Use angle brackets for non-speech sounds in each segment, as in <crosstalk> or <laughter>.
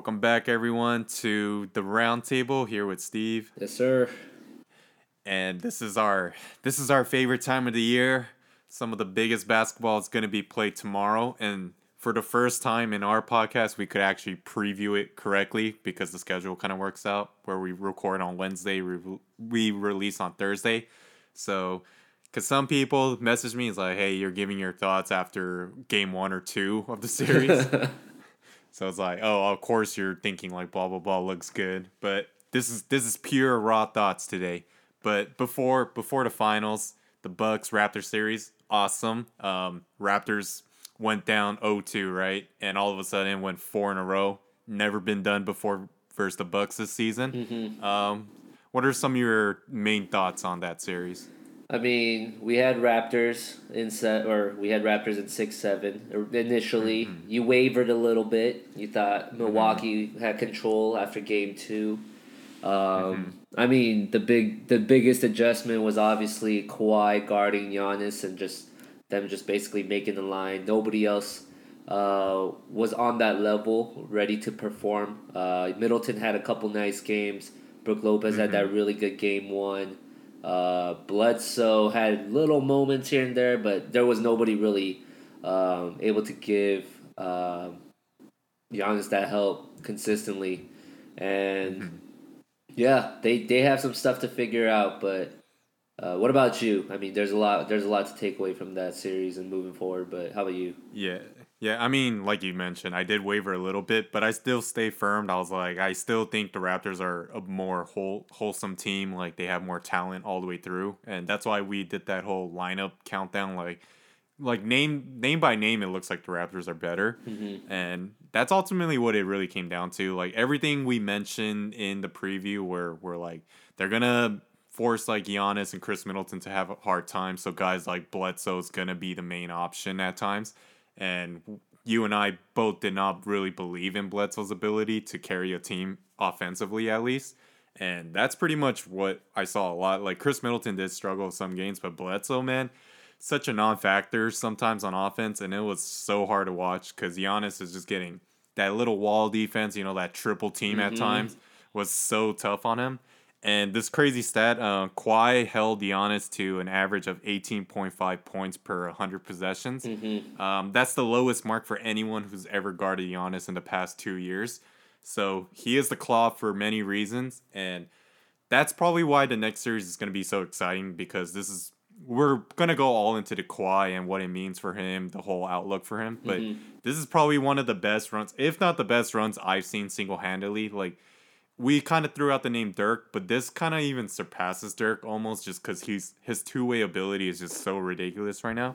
Welcome back, everyone, to the roundtable here with Steve. Yes, sir. And this is our this is our favorite time of the year. Some of the biggest basketball is going to be played tomorrow, and for the first time in our podcast, we could actually preview it correctly because the schedule kind of works out where we record on Wednesday, we, we release on Thursday. So, because some people message me, it's like, hey, you're giving your thoughts after game one or two of the <laughs> series. So it's like, oh, of course you're thinking like blah blah blah looks good, but this is this is pure raw thoughts today. But before before the finals, the Bucks Raptors series, awesome. Um, Raptors went down 0-2, right? And all of a sudden went four in a row. Never been done before versus the Bucks this season. Mm-hmm. Um, what are some of your main thoughts on that series? I mean, we had Raptors in set, or we had Raptors in six seven initially. Mm-hmm. You wavered a little bit. You thought Milwaukee had control after game two. Um, Mm-hmm. I mean, the big the biggest adjustment was obviously Kawhi guarding Giannis and just them just basically making the line. Nobody else uh, was on that level, ready to perform. Uh, Middleton had a couple nice games. Brook Lopez had that really good game one. Uh, Bledsoe had little moments here and there, but there was nobody really um, able to give um Giannis that help consistently. And yeah, they, they have some stuff to figure out. But uh, what about you? I mean, there's a lot there's a lot to take away from that series and moving forward. But how about you? Yeah. Yeah, I mean, like you mentioned, I did waver a little bit, but I still stay firm. I was like, I still think the Raptors are a more whole, wholesome team. Like they have more talent all the way through, and that's why we did that whole lineup countdown. Like, like name name by name, it looks like the Raptors are better, mm-hmm. and that's ultimately what it really came down to. Like everything we mentioned in the preview, where we're like, they're gonna force like Giannis and Khris Middleton to have a hard time. So guys like Bledsoe's gonna be the main option at times. And you and I both did not really believe in Bledsoe's ability to carry a team offensively, at least. And that's pretty much what I saw a lot. Like Khris Middleton did struggle with some games, but Bledsoe, man, such a non-factor sometimes on offense, and it was so hard to watch because Giannis is just getting that little wall defense. You know, that triple team at mm-hmm. times was so tough on him. And this crazy stat, uh, Kawhi held Giannis to an average of 18.5 points per 100 possessions. Um, that's the lowest mark for anyone who's ever guarded Giannis in the past two years. So he is the claw for many reasons. And that's probably why the next series is going to be so exciting because this is we're gonna go all into the Kawhi and what it means for him, the whole outlook for him. But this is probably one of the best runs, if not the best runs I've seen single handedly. Like we kind of threw out the name Dirk, but this kind of even surpasses Dirk almost just because he's his two way ability is just so ridiculous right now.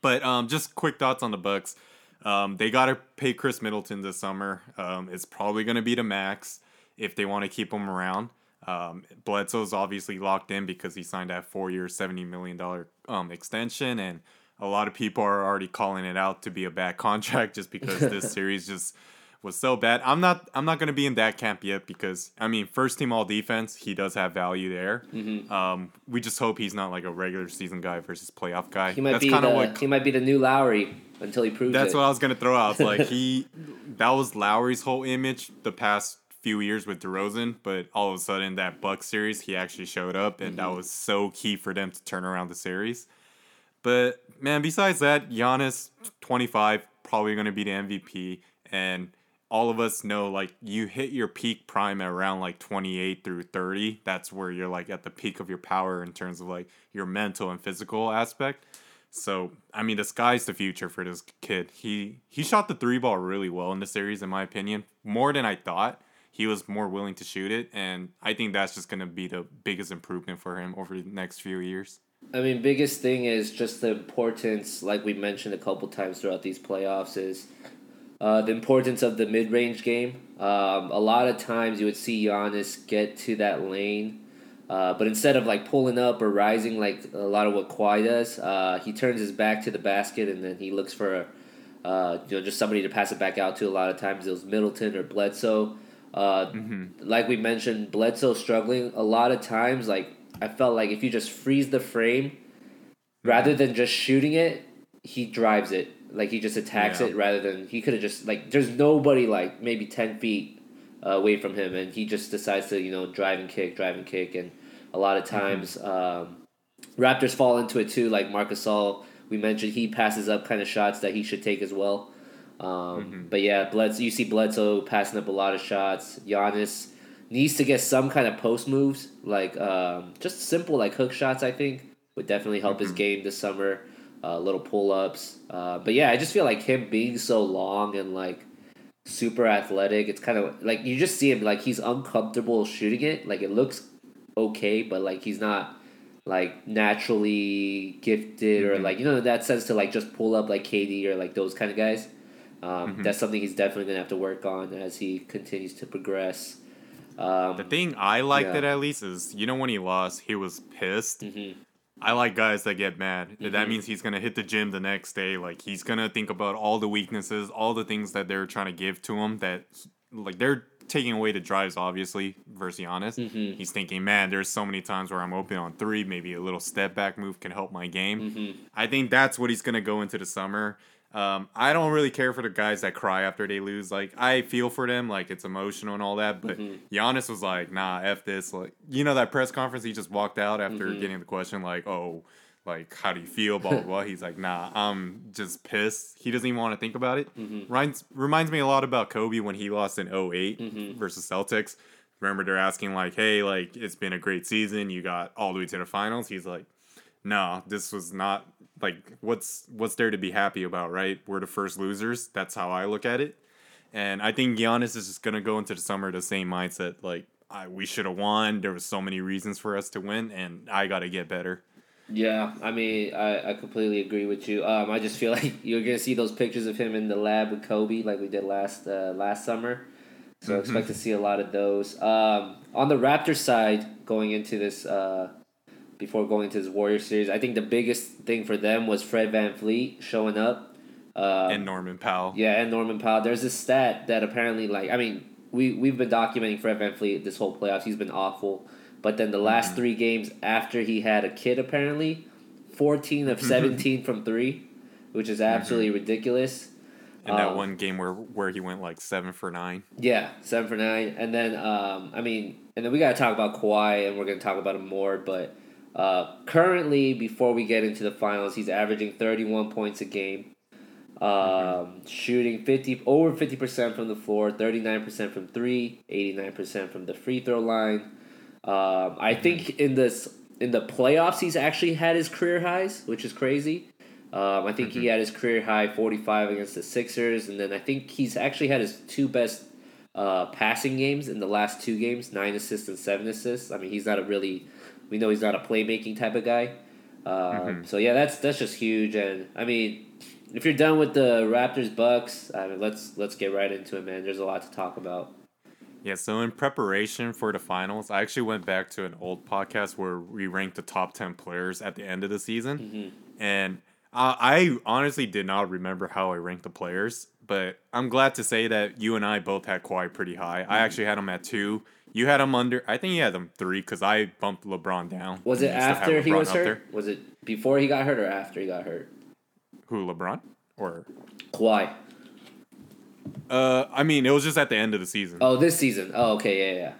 But um, just quick thoughts on the Bucks. Um, they got to pay Khris Middleton this summer. Um, it's probably going to be the max if they want to keep him around. Um, Bledsoe's obviously locked in because he signed that four-year, seventy million dollar um, extension, and a lot of people are already calling it out to be a bad <laughs> contract just because this <laughs> series just was so bad. I'm not I'm not gonna be in that camp yet because I mean first team all defense he does have value there. Mm-hmm. Um, we just hope he's not like a regular season guy versus playoff guy. He might That's be the, what he might be the new Lowry until he proves it. that's it. what I was gonna throw out. Like <laughs> he that was Lowry's whole image the past few years with DeRozan, but all of a sudden that Buck series he actually showed up and that was so key for them to turn around the series. But man, besides that, Giannis, twenty five, probably gonna be the MVP, and all of us know like you hit your peak prime at around like 28 through 30 that's where you're like at the peak of your power in terms of like your mental and physical aspect. So i mean the sky's the future for this kid. He he shot the three ball really well in the series in my opinion. More than i thought. He was more willing to shoot it and i think that's just going to be the biggest improvement for him over the next few years. I mean, biggest thing is just the importance, like we mentioned a couple times throughout these playoffs, is uh, the importance of the mid range game. Um, a lot of times you would see Giannis get to that lane, uh, but instead of like pulling up or rising like a lot of what Kawhi does, uh, he turns his back to the basket and then he looks for uh, you know just somebody to pass it back out to. A lot of times it was Middleton or Bledsoe. Uh, Like we mentioned, Bledsoe struggling a lot of times. Like I felt like if you just freeze the frame rather than just shooting it, he drives it. Like he just attacks Yeah. it rather than he could have just like there's nobody like maybe ten feet uh, away from him, and he just decides to you know drive and kick, drive and kick, and a lot of times um, Raptors fall into it too. Like Marc Gasol, we mentioned he passes up kind of shots that he should take as well. Um, But yeah, Bledsoe, you see Bledsoe passing up a lot of shots. Giannis needs to get some kind of post moves, like um, just simple like hook shots. I think would definitely help his game this summer. Uh, little pull ups, uh, but yeah, I just feel like him being so long and like super athletic. It's kind of like you just see him like he's uncomfortable shooting it. Like it looks okay, but like he's not like naturally gifted or like you know that sense to like just pull up like KD or like those kind of guys. Um, That's something he's definitely gonna have to work on as he continues to progress. Um, The thing I liked Yeah. it at least is you know when he lost, he was pissed. mhm. I like guys that get mad. That Mhm. means he's gonna hit the gym the next day. Like he's gonna think about all the weaknesses, all the things that they're trying to give to him. That like they're taking away the drives, obviously, versus Giannis. Mhm. He's thinking, man, there's so many times where I'm open on three. Maybe a little step back move can help my game. Mhm. I think that's what he's gonna go into the summer. Um, I don't really care for the guys that cry after they lose. Like I feel for them, like it's emotional and all that. But Mhm. Giannis was like, "Nah, f this." Like you know that press conference, he just walked out after Mhm. getting the question, like, "Oh, like how do you feel?" Blah blah blah. He's like, "Nah, I'm just pissed." He doesn't even want to think about it. Mhm. Reminds reminds me a lot about Kobe when he lost in 8 Mhm. versus Celtics. Remember they're asking like, "Hey, like it's been a great season. You got all the way to the finals." He's like, "No, this was not like what's what's there to be happy about, right? We're the first losers. That's how I look at it." And I think Giannis is just gonna go into the summer the same mindset. Like, I, we should have won. There was so many reasons for us to win, and I got to get better. Yeah, I mean, I, I completely agree with you. Um, I just feel <laughs> like you're gonna see those pictures of him in the lab with Kobe, like we did last uh, last summer. So expect to see a lot of those. Um, on the Raptors side, going into this, uh, before going into this Warrior series, I think the biggest thing for them was Fred VanVleet showing up. Uh, and Norman Powell. yeah, and Norman Powell. There's this stat that apparently, like, I mean, we we've been documenting Fred VanVleet this whole playoffs. He's been awful, but then the last Mm-hmm. three games after he had a kid, apparently, fourteen of seventeen from three, which is absolutely ridiculous. In that Um, one game where where he went like seven for nine. Yeah, seven for nine, and then um, I mean, and then we gotta talk about Kawhi, and we're gonna talk about him more. But uh, currently, before we get into the finals, he's averaging thirty one points a game, um, shooting fifty over fifty percent from the floor, thirty nine percent from three, 89 percent from the free throw line. Um, I think in this in the playoffs, he's actually had his career highs, which is crazy. Um, I think he had his career high 45 against the Sixers, and then I think he's actually had his two best uh, passing games in the last two games nine assists and seven assists. I mean, he's not a really, we know he's not a playmaking type of guy. Um, So, yeah, that's that's just huge. And I mean, if you're done with the Raptors Bucks, I mean, let's let's get right into it, man. There's a lot to talk about. Yeah, so in preparation for the finals, I actually went back to an old podcast where we ranked the top 10 players at the end of the season. Mm-hmm. And uh, I honestly did not remember how I ranked the players, but I'm glad to say that you and I both had Kawhi pretty high. Mm-hmm. I actually had him at two. You had him under, I think you had him three because I bumped LeBron down. Was it and you still had after he was hurt? there. Was it before he got hurt or after he got hurt? Who, LeBron? Or, Kawhi. uh, I mean, it was just at the end of the season. Oh, this season. Oh, okay, yeah, yeah.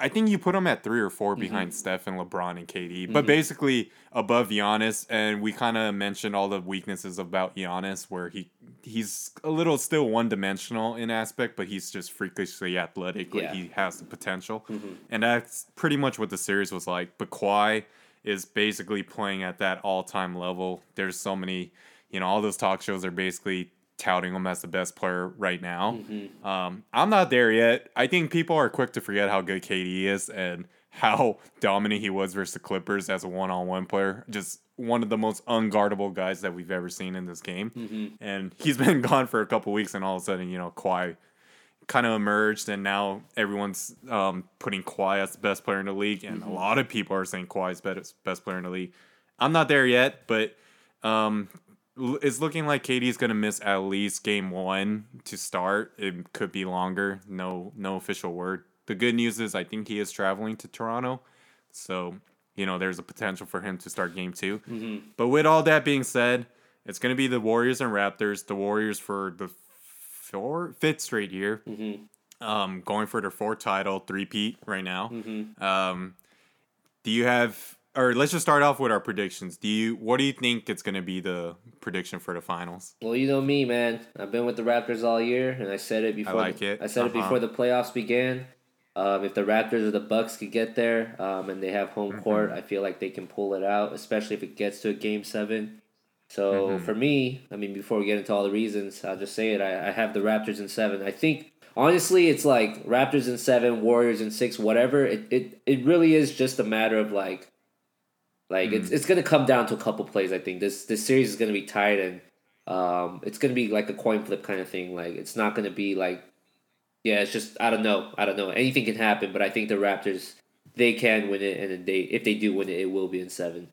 I think you put him at three or 4 Mm-hmm. behind Steph and LeBron and KD, but basically above Giannis. And we kind of mentioned all the weaknesses about Giannis, where he he's a little still one dimensional in aspect, but he's just freakishly athletic. Like he has the potential, Mm-hmm. and that's pretty much what the series was like. But Kawhi is basically playing at that all time level. There's so many, you know, all those talk shows are basically touting him as the best player right now. Mm-hmm. Um, I'm not there yet. I think people are quick to forget how good KD is and how <laughs> dominant he was versus the Clippers as a one on one player. Just one of the most unguardable guys that we've ever seen in this game. Mm-hmm. And he's <laughs> been gone for a couple weeks, and all of a sudden, you know, Kawhi kind of emerged, and now everyone's um, putting Kawhi as the best player in the league, and a lot of people are saying Kawhi's best best player in the league. I'm not there yet, but um, it's looking like KD's gonna miss at least game one to start. It could be longer. No, no official word. The good news is I think he is traveling to Toronto, so you know there's a potential for him to start game 2 Mm-hmm. But with all that being said, It's gonna be the Warriors and Raptors. The Warriors for the four fifth straight year. Mm-hmm. Um, going for their fourth title, three peat right now. Mm-hmm. Um, do you have or let's just start off with our predictions. Do you what do you think it's gonna be the prediction for the finals? Well, you know me, man. I've been with the Raptors all year, and I said it before. like the, it. I said it Uh-huh. before the playoffs began. Um, if the Raptors or the Bucks could get there, um, and they have home Mm-hmm. court, I feel like they can pull it out, especially if it gets to a game seven. So Mm-hmm. for me, I mean, before we get into all the reasons, I'll just say it. I, I have the Raptors in seven. I think honestly, it's like Raptors in seven, Warriors in six, whatever. It it, it really is just a matter of like, like it's it's gonna come down to a couple plays. I think this this series is gonna be tight and um, it's gonna be like a coin flip kind of thing. Like it's not gonna be like, yeah, it's just I don't know, I don't know. Anything can happen, but I think the Raptors they can win it, and then they if they do win it, it will be in seven.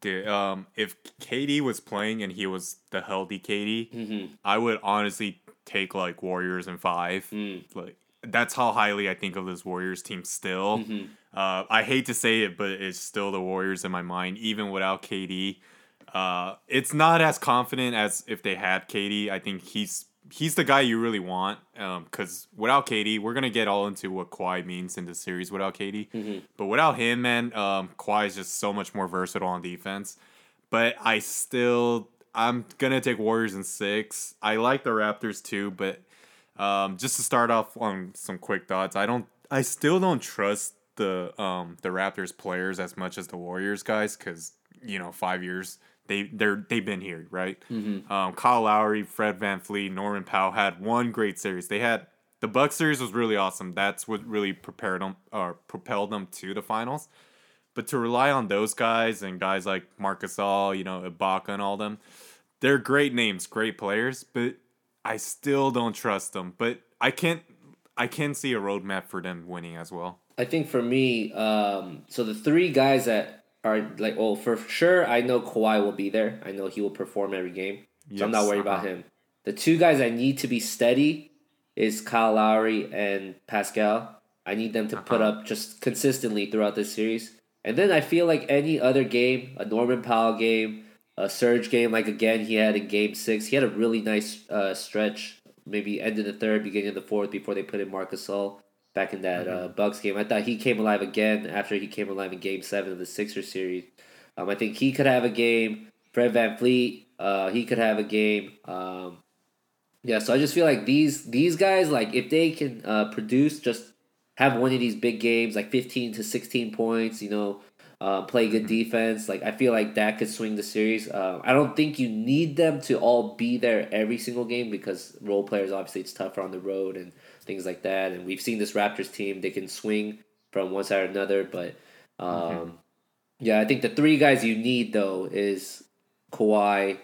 Dude, um, if KD was playing and he was the healthy KD, Mm-hmm. I would honestly take like Warriors in five. Mm. Like that's how highly I think of this Warriors team still. Mhm. Uh, I hate to say it, but it's still the Warriors in my mind, even without KD. Uh, it's not as confident as if they had KD. I think he's he's the guy you really want. Because without KD, we're gonna get all into what Kawhi means in the series without KD. Mhm. But without him, man, um, Kawhi is just so much more versatile on defense. But I still, I'm gonna take Warriors in six. I like the Raptors too, but um, just to start off on some quick thoughts, I don't, I still don't trust the um the Raptors players as much as the Warriors guys because you know five years they they're they've been here right. Mm-hmm. Um, Kyle Lowry, Fred VanVleet, Norman Powell had one great series. They had the Buck series was really awesome. That's what really prepared them or propelled them to the finals. But to rely on those guys and guys like Marc Gasol, you know, Ibaka and all them, they're great names, great players, but I still don't trust them. But I can't I can see a roadmap for them winning as well. I think for me, um, so the three guys that are like, oh, for sure, I know Kawhi will be there. I know he will perform every game, so I'm not worried about uh-huh. him. The two guys I need to be steady is Kyle Lowry and Pascal. I need them to put Uh-huh. up just consistently throughout this series. And then I feel like any other game, a Norman Powell game, a Serge game, like again he had in Game Six, he had a really nice uh, stretch. Maybe end of the third, beginning of the fourth, before they put in Marc Gasol back in that uh, Bucks game. I thought he came alive again after he came alive in Game Seven of the Sixers series. Um, I think he could have a game. Fred VanVleet, uh, he could have a game. Um, yeah, so I just feel like these these guys, like if they can uh, produce, just have one of these big games, like fifteen to sixteen points, you know, uh, play good defense. Like I feel like that could swing the series. Uh, I don't think you need them to all be there every single game because role players obviously it's tougher on the road and things like that. And we've seen this Raptors team; they can swing from one side or another. But um, yeah, I think the three guys you need though is Kawhi,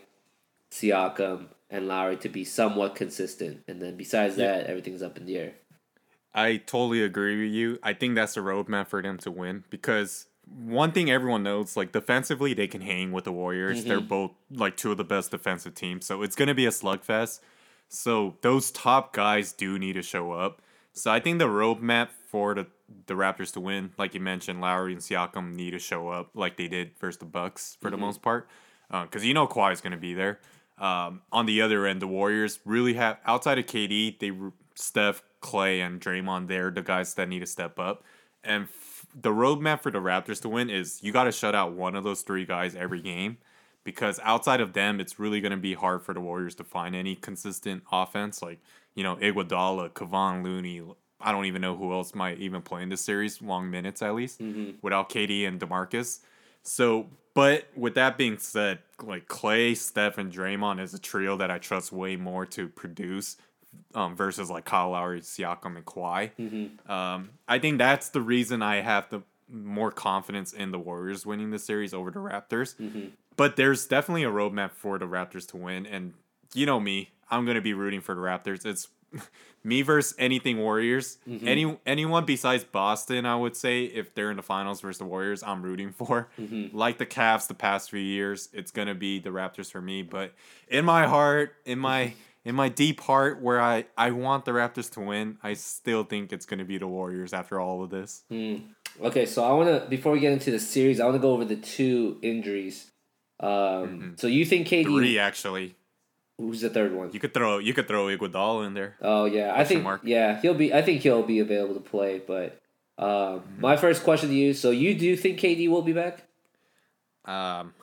Siakam, and Lowry to be somewhat consistent. And then besides Yeah. that, everything's up in the air. I totally agree with you. I think that's the roadmap for them to win because one thing everyone knows, like defensively, they can hang with the Warriors. Mm-hmm. They're both like two of the best defensive teams, so it's gonna be a slugfest. So those top guys do need to show up. So I think the roadmap for the the Raptors to win, like you mentioned, Lowry and Siakam need to show up like they did versus the Bucks for the mm-hmm. most part, uh, because you know Kawhi is gonna be there. Um, on the other end, the Warriors really have outside of KD, they Steph, Clay, and Draymond. They're the guys that need to step up. And the roadmap for the Raptors to win is you got to shut out one of those three guys every game, because outside of them, it's really going to be hard for the Warriors to find any consistent offense. Like you know, Iguodala, Kevon Looney. I don't even know who else might even play in this series, long minutes at least, mm-hmm. without KD and Demarcus. So, but with that being said, like Clay, Steph, and Draymond is a trio that I trust way more to produce um, versus like Kyle Lowry, Siakam, and Kawhi. Um, I think that's the reason I have the more confidence in the Warriors winning the series over the Raptors. But there's definitely a roadmap for the Raptors to win, and you know me, I'm gonna be rooting for the Raptors. It's <laughs> me versus anything Warriors. Any anyone besides Boston, I would say, if they're in the finals versus the Warriors, I'm rooting for. Like the Cavs the past few years, it's gonna be the Raptors for me. But in my heart, in my <laughs> in my deep heart, where I I want the Raptors to win, I still think it's gonna be the Warriors after all of this. Okay, so I want to before we get into the series, I want to go over the two injuries Um, so you think KD? Three actually. Who's the third one? You could throw you could throw Iguodala in there. Oh yeah, I think mark. yeah he'll be. I think he'll be available to play. But um, my first question to you: So you do think KD will be back? Um,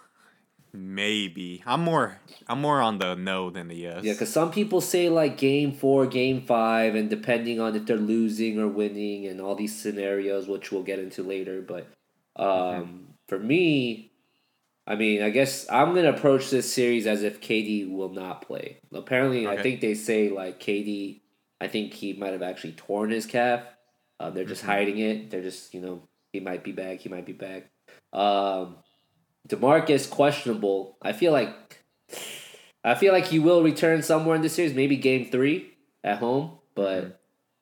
maybe I'm more I'm more on the no than the yes. Yeah, because some people say like game four, game five, and depending on if they're losing or winning, and all these scenarios, which we'll get into later. But um, Mm-hmm. for me, I mean, I guess I'm gonna approach this series as if KD will not play. Apparently, I think they say like KD. I think he might have actually torn his calf. Uh, they're just Mhm. hiding it. They're just you know he might be back. He might be back. Um, Demarcus questionable. I feel like I feel like he will return somewhere in this series, maybe game three at home. But Mhm.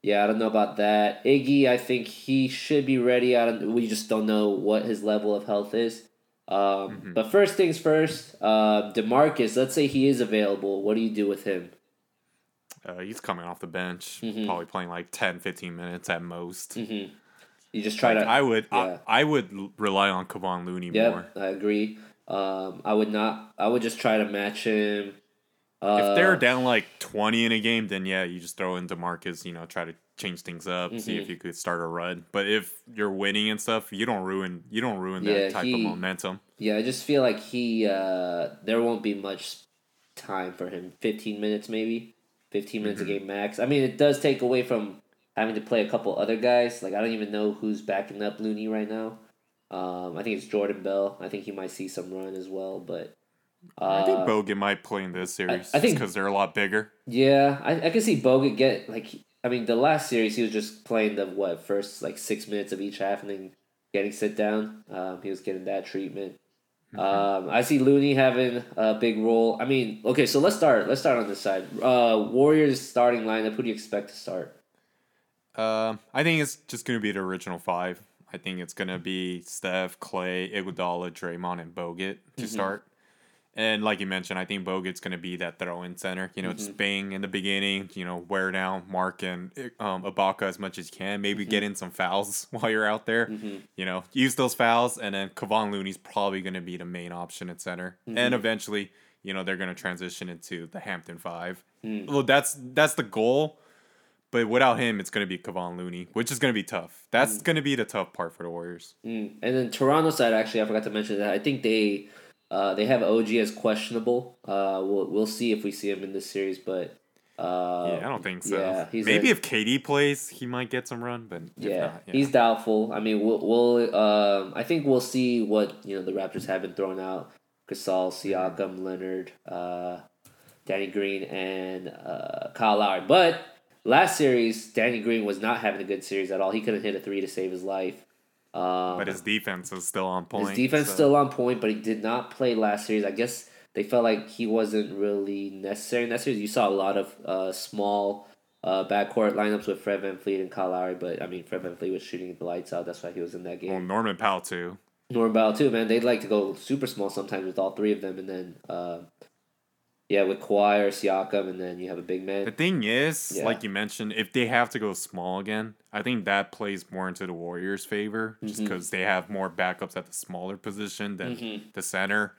yeah, I don't know about that. Iggy, I think he should be ready. I don't. We just don't know what his level of health is. Um, Mhm. But first things first, uh, Demarcus. Let's say he is available. What do you do with him? Uh, he's coming off the bench, Mhm. probably playing like 10, 15 minutes at most. You just try Like, to. I would yeah. I, I would rely on Kevon Looney Yep, more. I agree. Um, I would not. I would just try to match him. Uh, if they're down like 20 in a game, then yeah, you just throw in DeMarcus, you know, try to change things up, see Mhm. if you could start a run. But if you're winning and stuff, you don't ruin you don't ruin that Yeah, type he- of momentum. Yeah, I just feel like he uh there won't be much time for him. Fifteen minutes maybe. 15 minutes Mhm. a game max. I mean it does take away from having to play a couple other guys. Like I don't even know who's backing up Looney right now. Um I think it's Jordan Bell. I think he might see some run as well, but uh, I think Bogut might play in this series I think- because they're a lot bigger. Yeah, I, I can see Bogut get like I mean the last series he was just playing the what first like six minutes of each half and then getting sit down. Um, he was getting that treatment. Um, I see Looney having a big role. I mean, okay, so let's start. Let's start on this side. Uh, Warriors starting lineup. Who do you expect to start? Um, I think it's just gonna be the original five. I think it's gonna be Steph, Clay, Iguodala, Draymond, and Bogut to Mhm. start. And like you mentioned, I think Bogut's gonna be that throw-in center. You know, Mm-hmm. just bang in the beginning. You know, wear down Mark and um, Ibaka as much as you can. Maybe get in some fouls <laughs> while you're out there. Mm-hmm. You know, use those fouls, and then Kevon Looney's probably gonna be the main option at center. And eventually, you know, they're gonna transition into the Hampton Five. Mm. Well, that's that's the goal. But without him, it's gonna be Kevon Looney, which is gonna be tough. That's gonna be the tough part for the Warriors. Mm. And then Toronto side, actually, I forgot to mention that. I think they uh, they have OG as questionable. Uh, we'll we'll see if we see him in this series, but uh, yeah, I don't think so. yeah, Maybe a- if KD plays, he might get some run, but yeah, not, yeah. he's doubtful. I mean, we'll, we'll um, I think we'll see what you know the Raptors have been throwing out: Gasol, Mm-hmm. Siakam, Leonard, uh, Danny Green, and uh, Kyle Lowry. But last series, Danny Green was not having a good series at all. He couldn't hit a three to save his life. Um, but his defense is still on point. his defense so- still on point, but he did not play last series. I guess they felt like he wasn't really necessary in that series. You saw a lot of uh, small uh, backcourt lineups with Fred VanVleet and Kyle Lowry, but I mean Fred VanVleet was shooting the lights out. That's why he was in that game. Well. Norman Powell too. Norman Powell, too, man. They'd like to go super small sometimes with all three of them, and then uh, yeah, with Kawhi or Siakam, and then you have a big man. The thing is, Yeah. like you mentioned, if they have to go small again, I think that plays more into the Warriors' favor, just because they have more backups at the smaller position than Mhm. the center.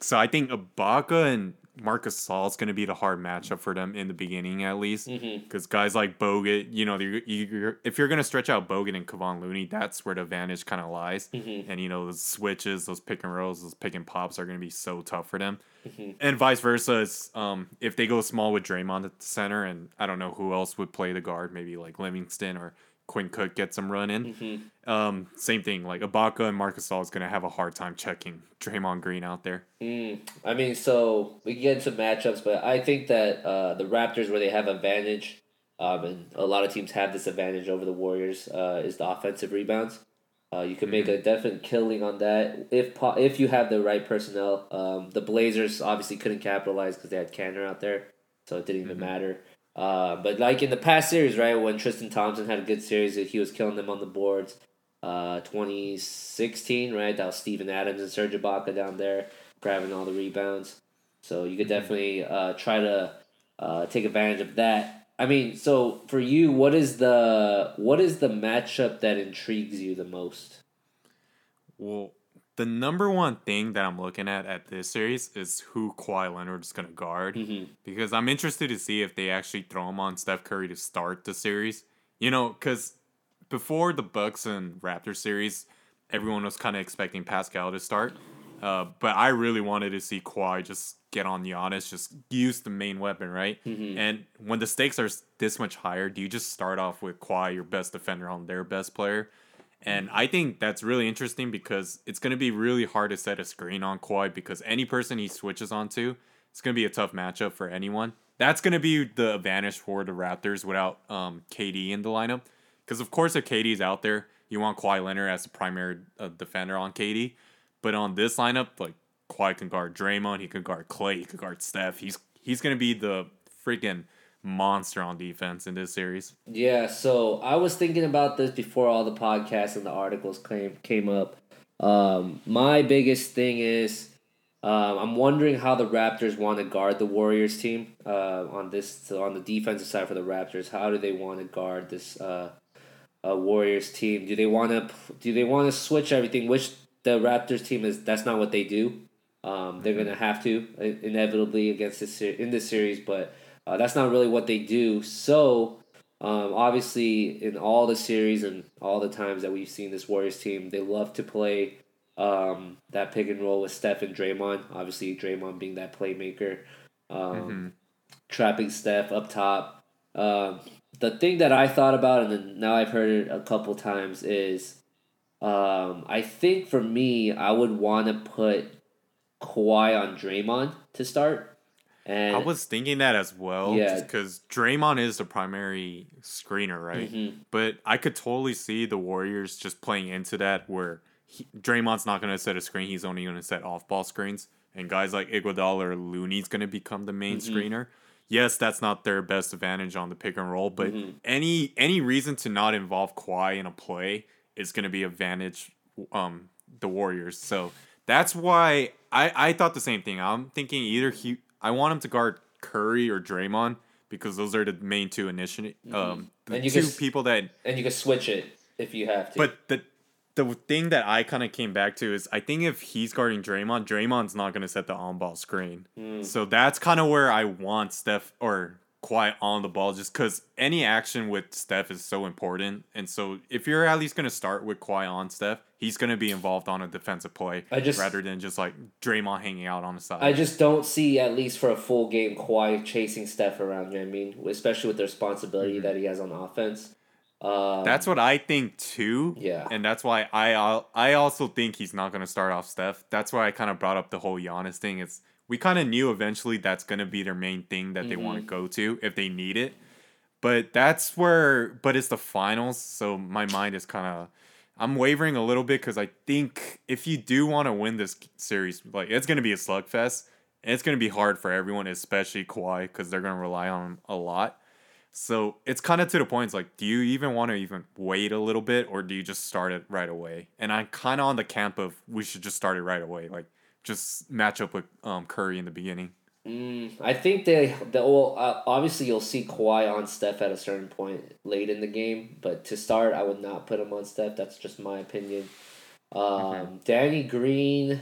So I think Ibaka and Marc Gasol is going to be the hard matchup for them in the beginning, at least. Mm-hmm. Because guys like Bogut, you know, you're, you're, if you're going to stretch out Bogut and Kevon Looney, that's where the advantage kind of lies. Mm-hmm. And, you know, those switches, those pick and rolls, those pick and pops are going to be so tough for them. Mhm. And vice versa, it's, um, if they go small with Draymond at the center, and I don't know who else would play the guard, maybe like Livingston or Quinn Cook get some run in. Mm-hmm. Um, same thing, like Ibaka and Marc Gasol is going to have a hard time checking Draymond Green out there. Mm, I mean, so we can get into matchups, but I think that uh, the Raptors, where they have advantage, um, and a lot of teams have this advantage over the Warriors, uh, is the offensive rebounds. Uh, you can make a definite killing on that if po- if you have the right personnel. Um, the Blazers obviously couldn't capitalize because they had Kanter out there, so it didn't even Mhm. matter. Uh, but like in the past series, right when Tristan Thompson had a good series, he was killing them on the boards. Uh, 2016, right? That was Steven Adams and Serge Ibaka down there grabbing all the rebounds. So you could Mhm. definitely uh, try to uh, take advantage of that. I mean, so for you, what is the what is the matchup that intrigues you the most? Well, the number one thing that I'm looking at at this series is who Kawhi Leonard is going to guard Mm-hmm. because I'm interested to see if they actually throw him on Steph Curry to start the series. You know, because before the Bucks and Raptors series, everyone was kind of expecting Pascal to start. Uh, but I really wanted to see Kawhi just get on Giannis, just use the main weapon, right? And when the stakes are this much higher, do you just start off with Kawhi, your best defender, on their best player? And I think that's really interesting because it's going to be really hard to set a screen on Kawhi because any person he switches onto, it's going to be a tough matchup for anyone. That's going to be the advantage for the Raptors without um, KD in the lineup. Because, of course, if KD's out there, you want Kawhi Leonard as the primary uh, defender on KD. But on this lineup, like Kawhi can guard Draymond, he can guard Clay, he can guard Steph. He's he's gonna be the freaking monster on defense in this series. Yeah, so I was thinking about this before all the podcasts and the articles came came up. Um, my biggest thing is um, I'm wondering how the Raptors want to guard the Warriors team uh, on this on the defensive side for the Raptors. How do they want to guard this uh, uh, Warriors team? Do they want to do they want to switch everything? Which the Raptors team is that's not what they do. Um, they're gonna have to inevitably against this in this series, but uh, that's not really what they do. So um, obviously, in all the series and all the times that we've seen this Warriors team, they love to play um, that pick and roll with Steph and Draymond. Obviously, Draymond being that playmaker, um, trapping Steph up top. Um, the thing that I thought about, and then now I've heard it a couple times, is um, I think for me, I would want to put Kawhi on Draymond to start. And I was thinking that as well, Yeah. because Draymond is the primary screener, right? Mhm. But I could totally see the Warriors just playing into that, where he, Draymond's not gonna set a screen; he's only gonna set off-ball screens, and guys like Iguodala or Looney's gonna become the main Mm-hmm. screener. Yes, that's not their best advantage on the pick and roll, but Mm-hmm. any any reason to not involve Kawhi in a play is gonna be advantage um the Warriors. So that's why I I thought the same thing. I'm thinking either he I want him to guard Curry or Draymond because those are the main two initiative um the And you two can people that and you can switch it if you have to. but the the thing that I kind of came back to is I think if he's guarding Draymond, Draymond's not going to set the on ball screen. Hmm. So that's kind of where I want Steph or Kawhi on the ball just because any action with Steph is so important. And so if you're at least going to start with Kawhi on Steph, he's going to be involved on a defensive play I just- rather than just like Draymond hanging out on the side. I just don't see at least for a full game Kawhi chasing Steph around. You know what I mean, especially with the responsibility Mm-hmm. that he has on offense. Um, That's what I think too. Yeah. And that's why I I also think he's not going to start off Steph. That's why I kind of brought up the whole Giannis thing. It's we kind of knew eventually that's going to be their main thing that they want Mm-hmm. to go to if they need it. But that's where but it's the finals, so my mind is kind of I'm wavering a little bit cuz I think if you do want to win this series, like it's going to be a slugfest. And it's going to be hard for everyone, especially Kawhi cuz they're going to rely on him a lot. So it's kind of to the point. It's like, do you even want to even wait a little bit, or do you just start it right away? And I'm kind of on the camp of we should just start it right away, like just match up with um, Curry in the beginning. mm, I think they the well, uh, obviously you'll see Kawhi on Steph at a certain point late in the game, but to start, I would not put him on Steph. That's just my opinion. Um, Mm-hmm. Danny Green,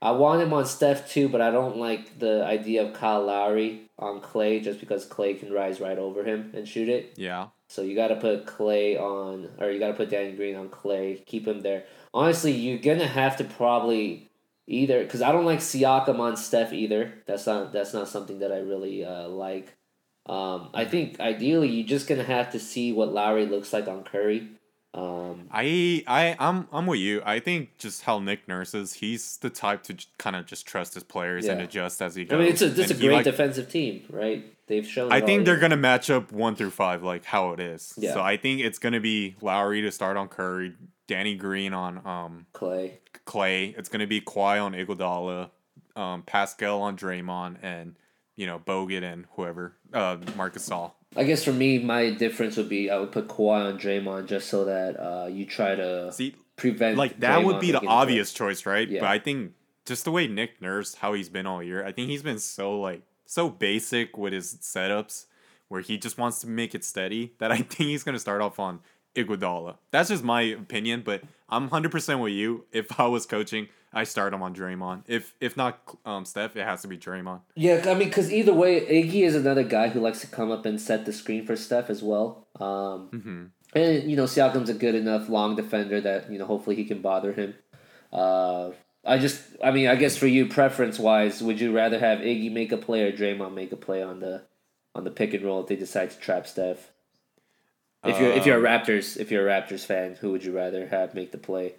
I want him on Steph too, but I don't like the idea of Kyle Lowry on Clay just because Clay can rise right over him and shoot it. Yeah, So you got to put Clay on, or you got to put Danny Green on Clay. Keep him there. Honestly, you're gonna have to probably either because I don't like Siakam on Steph either. That's not that's not something that I really uh, like. Um, I think ideally you're just gonna have to see what Lowry looks like on Curry. Um, I I I'm I'm with you. I think just how Nick Nurse's, he's the type to kind of just trust his players and adjust as he goes. I mean, it's a it's a great like, defensive team, right? They've shown. I think they're year. gonna match up one through five like how it is. Yeah. So I think it's gonna be Lowry to start on Curry, Danny Green on um Clay. Clay. It's gonna be Kawhi on Iguodala, um, Pascal on Draymond, and you know Bogut and whoever, uh, Marc Gasol. I guess for me, my difference would be I would put Kawhi on Draymond just so that uh, you try to See, prevent like that would be the obvious choice, right? Yeah. But I think just the way Nick Nurse, how he's been all year, I think he's been so like so basic with his setups, where he just wants to make it steady. That I <laughs> think he's gonna start off on Iguodala. That's just my opinion, but I'm 100% with you. If I was coaching, I start him on Draymond. If if not um, Steph, it has to be Draymond. Yeah, I mean, because either way, Iggy is another guy who likes to come up and set the screen for Steph as well. Um, Mm-hmm. And you know, Siakam's a good enough long defender that you know hopefully he can bother him. Uh, I just, I mean, I guess for you, preference wise, would you rather have Iggy make a play or Draymond make a play on the on the pick and roll if they decide to trap Steph? If you're if you're a Um, Raptors if you're a Raptors fan, who would you rather have make the play,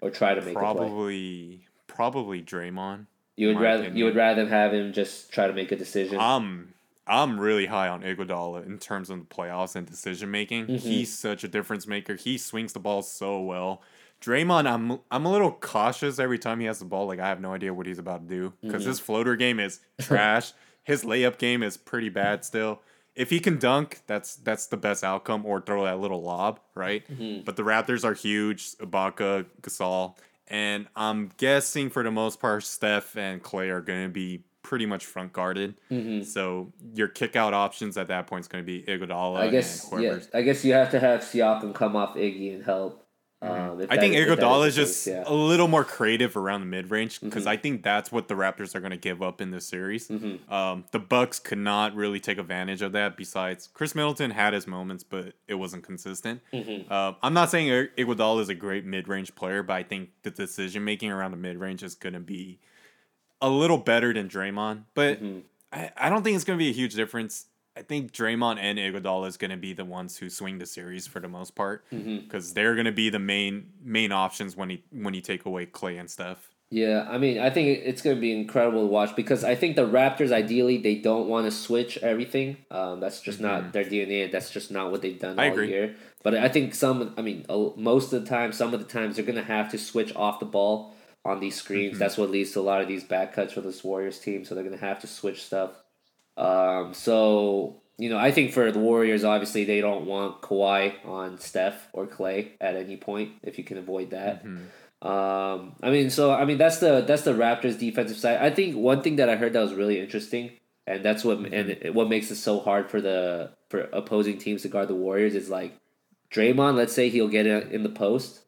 or try to make the play? Probably probably Draymond. You would rather you would rather have him just try to make a decision. I'm I'm really high on Iguodala in terms of the playoffs and decision making. Mhm. He's such a difference maker. He swings the ball so well. Draymond, I'm I'm a little cautious every time he has the ball. Like I have no idea what he's about to do because Mhm. his floater game is trash. <laughs> his layup game is pretty bad still. If he can dunk, that's that's the best outcome, or throw that little lob, right? Mhm. But the Raptors are huge. Ibaka, Gasol, and I'm guessing for the most part, Steph and Clay are going to be pretty much front guarded. Mhm. So your kick out options at that point is going to be Iguodala I guess yeah. I guess you have to have Siakam come off Iggy and help. Um, I think if Iguodala the is just case, yeah. a little more creative around the mid range because Mhm. I think that's what the Raptors are going to give up in this series. Mhm. Um, the Bucks could not really take advantage of that. Besides, Khris Middleton had his moments, but it wasn't consistent. Mhm. Uh, I'm not saying I- Iguodala is a great mid range player, but I think the decision making around the mid range is going to be a little better than Draymond. But Mhm. I, I don't think it's going to be a huge difference. I think Draymond and Iguodala is going to be the ones who swing the series for the most part because they're going to be the main main options when he when you take away Clay and stuff. Yeah, I mean, I think it's going to be incredible to watch because I think the Raptors, ideally, they don't want to switch everything. Um, that's just not their DNA. and That's just not what they've done Mm-hmm. I all agree. year. But I think some, I mean, most of the time, some of the times, they're going to have to switch off the ball on these screens. Mm-hmm. That's what leads to a lot of these back cuts for this Warriors team. So they're going to have to switch stuff. Um, so you know, I think for the Warriors, obviously they don't want Kawhi on Steph or Clay at any point if you can avoid that. Mm-hmm. Um, I mean, so I mean that's the that's the Raptors defensive side. I think one thing that I heard that was really interesting, and that's what and it, what makes it so hard for the for opposing teams to guard the Warriors is like Draymond. Let's say he'll get in the post,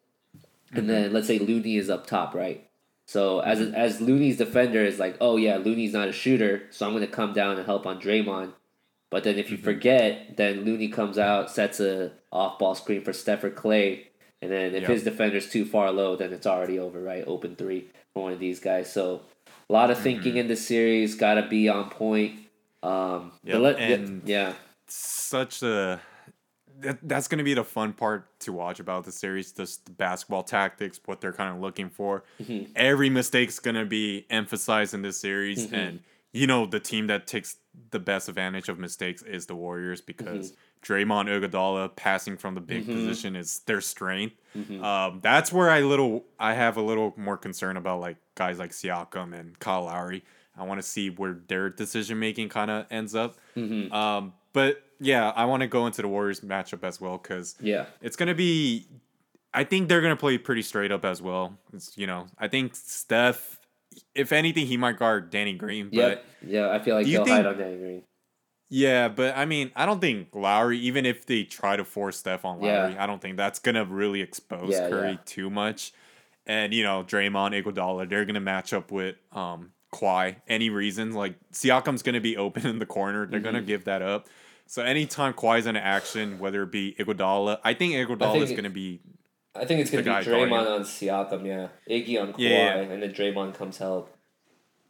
and then let's say Looney is up top, right? So as mm-hmm. as Looney's defender is like, oh yeah, Looney's not a shooter, so I'm gonna come down and help on Draymond. But then if you mm-hmm. forget, then Looney comes out, sets a off ball screen for Steph or Clay, and then if Yep. his defender's too far low, then it's already over, right? Open three for one of these guys. So a lot of thinking mm-hmm. in this series, gotta be on point. Um, Yep, let- and- yeah, Such a that, that's going to be the fun part to watch about the series. Just the basketball tactics, what they're kind of looking for. Mm-hmm. Every mistake's going to be emphasized in this series, Mm-hmm. and you know the team that takes the best advantage of mistakes is the Warriors because Draymond Iguodala passing from the big Mm-hmm. position is their strength. Um, that's where I little I have a little more concern about like guys like Siakam and Kyle Lowry. I want to see where their decision making kind of ends up. Mm-hmm. Um, but yeah, I want to go into the Warriors matchup as well because yeah, it's gonna be. I think they're gonna play pretty straight up as well. It's you know I think Steph, if anything, he might guard Danny Green. But yep, yeah. I feel like he'll think- hide on Danny Green. yeah, but I mean I don't think Lowry, even if they try to force Steph on Yeah. Lowry, I don't think that's gonna really expose Yeah, Curry yeah. too much. And you know Draymond, Iguodala, they're gonna match up with um Kawhi. Any reason like Siakam's gonna be open in the corner, they're gonna Mm-hmm. give that up. So anytime Kawhi's in action, whether it be Iguodala, I think Iguodala is gonna be I think it's gonna be guy guarding Draymond on Siakam, yeah. Iggy on Kawhi, Yeah, yeah. and then Draymond comes help.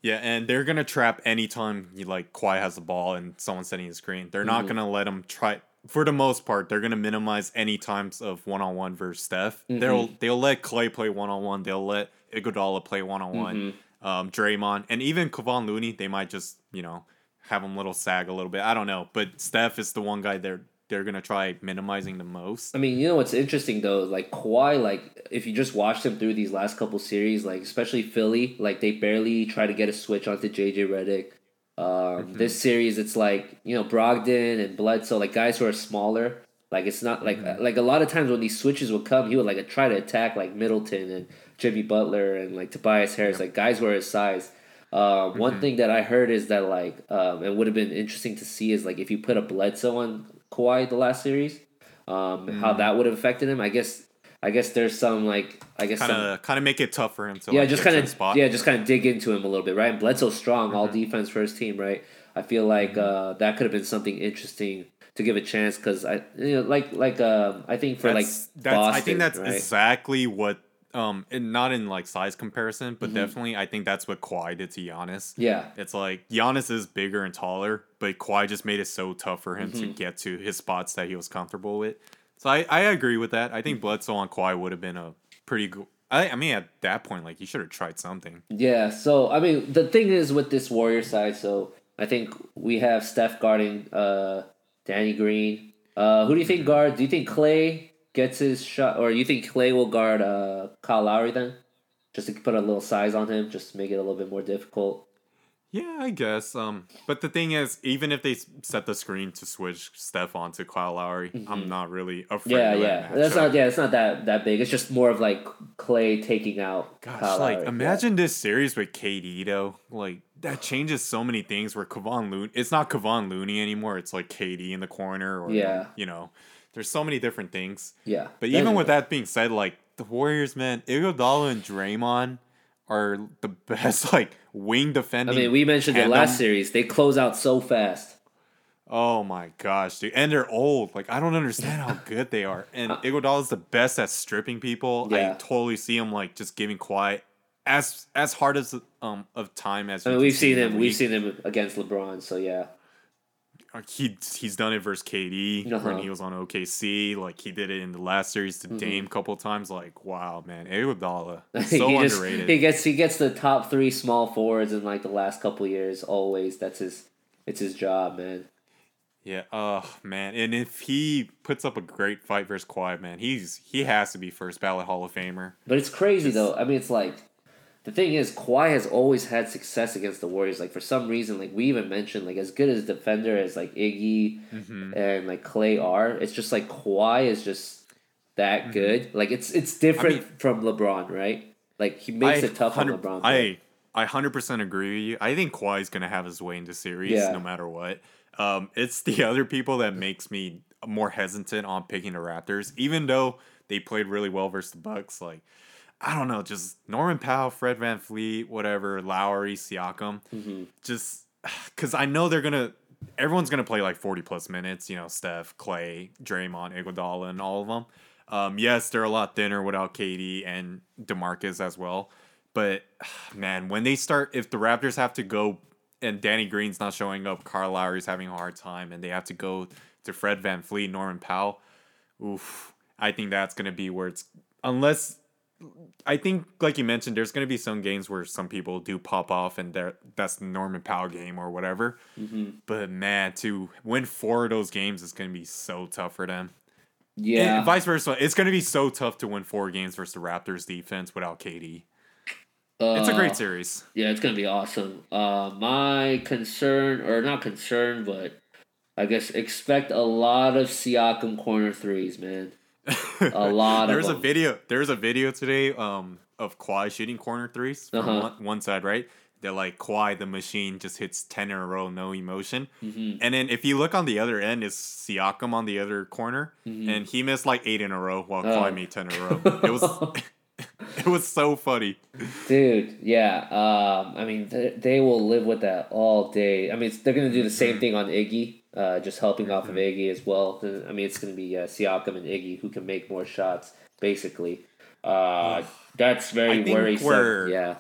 Yeah, and they're gonna trap anytime you like Kawhi has the ball and someone's setting the screen. They're not Mhm. gonna let him try. For the most part, they're gonna minimize any times of one on one versus Steph. They'll they'll let Clay play one on one. They'll let Iguodala play one on one. Um, Draymond and even Kevon Looney, they might just you know have him little sag a little bit. I don't know, but Steph is the one guy they're they're gonna try minimizing the most. I mean, you know what's interesting though, like Kawhi, like if you just watched him through these last couple series, like especially Philly, like they barely try to get a switch onto JJ Redick. Um, This series, it's like you know Brogdon and Bledsoe, like guys who are smaller. Like it's not like like a lot of times when these switches would come, he would like try to attack like Middleton and Jimmy Butler and like Tobias Harris, like guys who are his size. Uh, One thing that I heard is that like um, it would have been interesting to see is like if you put a Bledsoe on Kawhi the last series, um, how that would have affected him. I guess I guess there's some like I guess Kind of kind of make it tough for him to yeah, like, just kind of yeah, just kind of dig into him a little bit, right? And Bledsoe's strong, all Mm-hmm. defense first team, right? I feel like uh, that could have been something interesting to give a chance because I you know like like um I think for That's, like that's Boston, I think that's right? exactly what um and not in like size comparison, Mm-hmm. but definitely I think that's what Kawhi did to Giannis. yeah It's like Giannis is bigger and taller, but Kawhi just made it so tough for him Mm-hmm. to get to his spots that he was comfortable with. So I, I agree with that. I think Bledsoe on Kawhi would have been a pretty good. I, I mean, at that point, like he should have tried something. Yeah, so I mean, the thing is with this Warrior side, so I think we have Steph guarding uh Danny Green. Uh who do you think guard? Do you think Clay gets his shot or you think Clay will guard uh Kyle Lowry then? Just to put a little size on him, just to make it a little bit more difficult. Yeah, I guess. Um, but the thing is, even if they set the screen to switch Steph onto Kyle Lowry, I'm not really afraid. Mm-hmm. Yeah, of yeah. that That's not yeah, it's not that that big. It's just more of like Clay taking out Gosh, Kyle like Lowry. yeah. imagine this series with KD though. Like that changes so many things. Where Kevon Looney, it's not Kevon Looney anymore. It's like KD in the corner, or Yeah. you know, there's so many different things. Yeah. But even with that being said, like the Warriors, man, Iguodala and Draymond are the <laughs> best like wing defending. I mean, we mentioned the tandem. last series. They close out so fast. Oh my gosh, dude! And they're old. Like I don't understand how good they are. And <laughs> Iguodala's the best at stripping people. Yeah. I totally see him like just giving Kawhi as as hard as um of time as I mean, we've seen him. We've seen him against LeBron. So yeah. He he's done it versus KD when Uh-huh. he was on OKC. Like he did it in the last series to Dame a couple times. Like wow, man, Iguodala <laughs> so he just underrated. he gets he gets the top three small forwards in like the last couple years. Always, that's his. It's his job, man. Yeah, oh man, and if he puts up a great fight versus Kawhi, man, he's he has to be first ballot Hall of Famer. But it's crazy though. I mean, it's like the thing is, Kawhi has always had success against the Warriors. Like for some reason, like we even mentioned, like as good as defender as like Iggy Mm-hmm. and like Clay are, it's just like Kawhi is just that good. Like it's it's different Mm-hmm. mean- from LeBron, right? Like he makes it tough on LeBron. I I hundred percent agree with you. I think Kawhi's gonna have his way in the series Yeah. no matter what. Um, it's the <laughs> other people that makes me more hesitant on picking the Raptors, even though they played really well versus the Bucks. Like I don't know, just Norman Powell, Fred VanVleet, whatever, Lowry, Siakam, Mm-hmm. just <sighs> because I know they're gonna. Everyone's gonna play like forty plus minutes. You know, Steph, Clay, Draymond, Iguodala, and all of them. Um, yes, they're a lot thinner without KD and Demarcus as well. But <sighs> man, when they start, if the Raptors have to go and Danny Green's not showing up, Carl Lowry's having a hard time, and they have to go to Fred VanVleet, Norman Powell, oof, I think that's gonna be where it's unless I think, like you mentioned, there's going to be some games where some people do pop off, and that's the Norman Powell game or whatever. Mm-hmm. But man, to win four of those games is going to be so tough for them. yeah, And vice versa, it's going to be so tough to win four games versus the Raptors defense without KD. It's a Uh, great series. Yeah, it's gonna be awesome. Uh, my concern, or not concern, but I guess expect a lot of Siakam corner threes, man. A lot of There's a video. There's a video today um of Kawhi shooting corner threes from Uh-huh. one, one side, right? They're like Kawhi, the machine, just hits ten in a row, no emotion. Mm-hmm. And then if you look on the other end, is Siakam on the other corner, and he missed like eight in a row while Mm-hmm. Oh. Kawhi made ten in a row. <laughs> It was <laughs> it was so funny. Dude, yeah. Um, I mean, they, they will live with that all day. I mean, they're gonna do the Mm-hmm. same thing on Iggy, uh, just helping off of Iggy as well. I mean, it's gonna be uh, Siakam and Iggy who can make more shots, basically. Uh, that's very worrisome. we're- Yeah.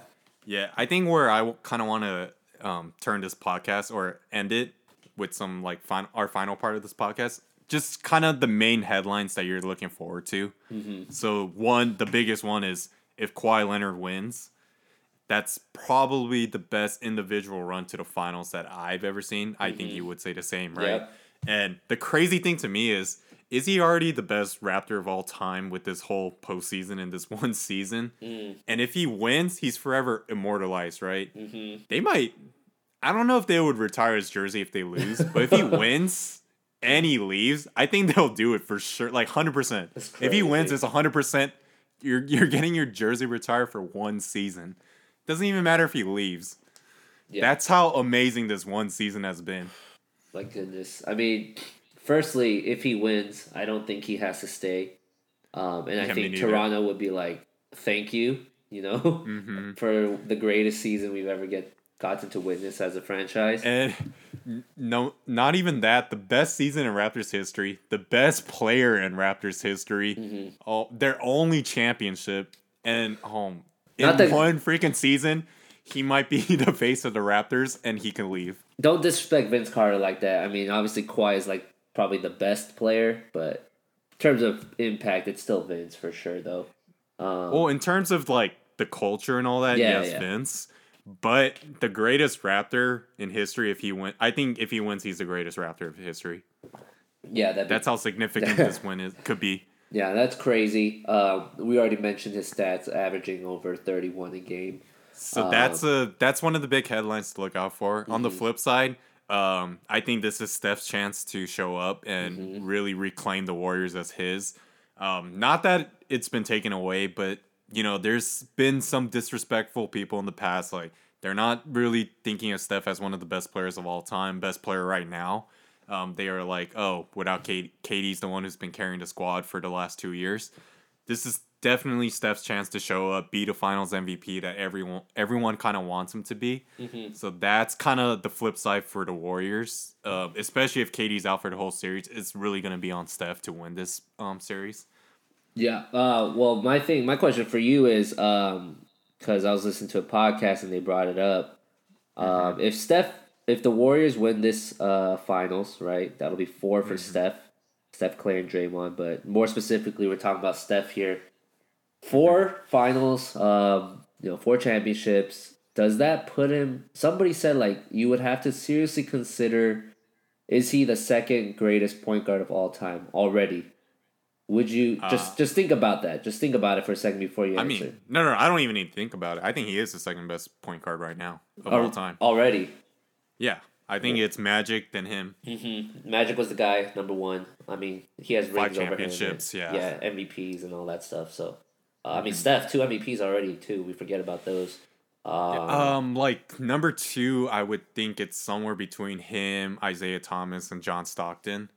Yeah, I think where I kind of want to um, turn this podcast or end it with some like fin- our final part of this podcast, just kind of the main headlines that you're looking forward to. Mm-hmm. So one, the biggest one is if Kawhi Leonard wins, that's probably the best individual run to the finals that I've ever seen. I think you would say the same, right? Mm-hmm. Yep. And the crazy thing to me is, is he already the best Raptor of all time with this whole postseason in this <laughs> one season? Mm. And if he wins, he's forever immortalized, right? Mm-hmm. They might. I don't know if they would retire his jersey if they lose, but if he <laughs> wins and he leaves, I think they'll do it for sure, like hundred percent. If he wins, it's hundred percent. You're you're getting your jersey retired for one season. Doesn't even matter if he leaves. Yeah. That's how amazing this one season has been. My goodness. I mean, firstly, if he wins, I don't think he has to stay. Um, and I Yeah, think. Toronto would be like, thank you, you know, Mm-hmm. <laughs> for the greatest season we've ever get gotten to witness as a franchise. And no, not even that. The best season in Raptors history, the best player in Raptors history, Mm-hmm. oh, their only championship, and um, in that- one freaking season, he might be <laughs> the face of the Raptors, and he can leave. don't disrespect Vince Carter like that. I mean, obviously Kawhi is like probably the best player, but in terms of impact, it's still Vince for sure, though. Um, Well, in terms of like the culture and all that, Yeah, yes, yeah. Vince. But the greatest Raptor in history, if he win, I think if he wins, he's the greatest Raptor of history. yeah, that That's how significant <laughs> this win is could be. Yeah, that's crazy. Um, we already mentioned his stats, averaging over thirty-one a game. So Um, that's a that's one of the big headlines to look out for. On Mm-hmm. the flip side, um, I think this is Steph's chance to show up and Mm-hmm. really reclaim the Warriors as his. Um, not that it's been taken away, but you know, there's been some disrespectful people in the past. Like they're not really thinking of Steph as one of the best players of all time, best player right now. Um, they are like, oh, without Kate, KD's the one who's been carrying the squad for the last two years. This is definitely Steph's chance to show up, be the Finals MVP that everyone everyone kind of wants him to be. So that's kind of the flip side for the Warriors, uh, especially if KD's out for the whole series. It's really going to be on Steph to win this um series. Yeah. Uh, well, my thing, my question for you is, um, because I was listening to a podcast and they brought it up. Um, if Steph, if the Warriors win this uh finals, right, that'll be 4 for Steph, Steph, Clay, and Draymond. But more specifically, we're talking about Steph here. Four finals, um, you know, four championships. Does that put him? Somebody said like you would have to seriously consider. Is he the second greatest point guard of all time already? Would you just just think about that? Just think about it for a second before you I answer. mean, no, no, I don't even need to think about it. I think he is the second best point guard right now of Al- all time. already. Yeah, I think it's Magic than him. Magic was the guy number one. I mean, he has Five rings over him. championships, and- yeah. yeah, MVPs and all that stuff. So, uh, I mean, Steph two MVPs already too. We forget about those. Um, Um, like number two, I would think it's somewhere between him, Isiah Thomas, and John Stockton.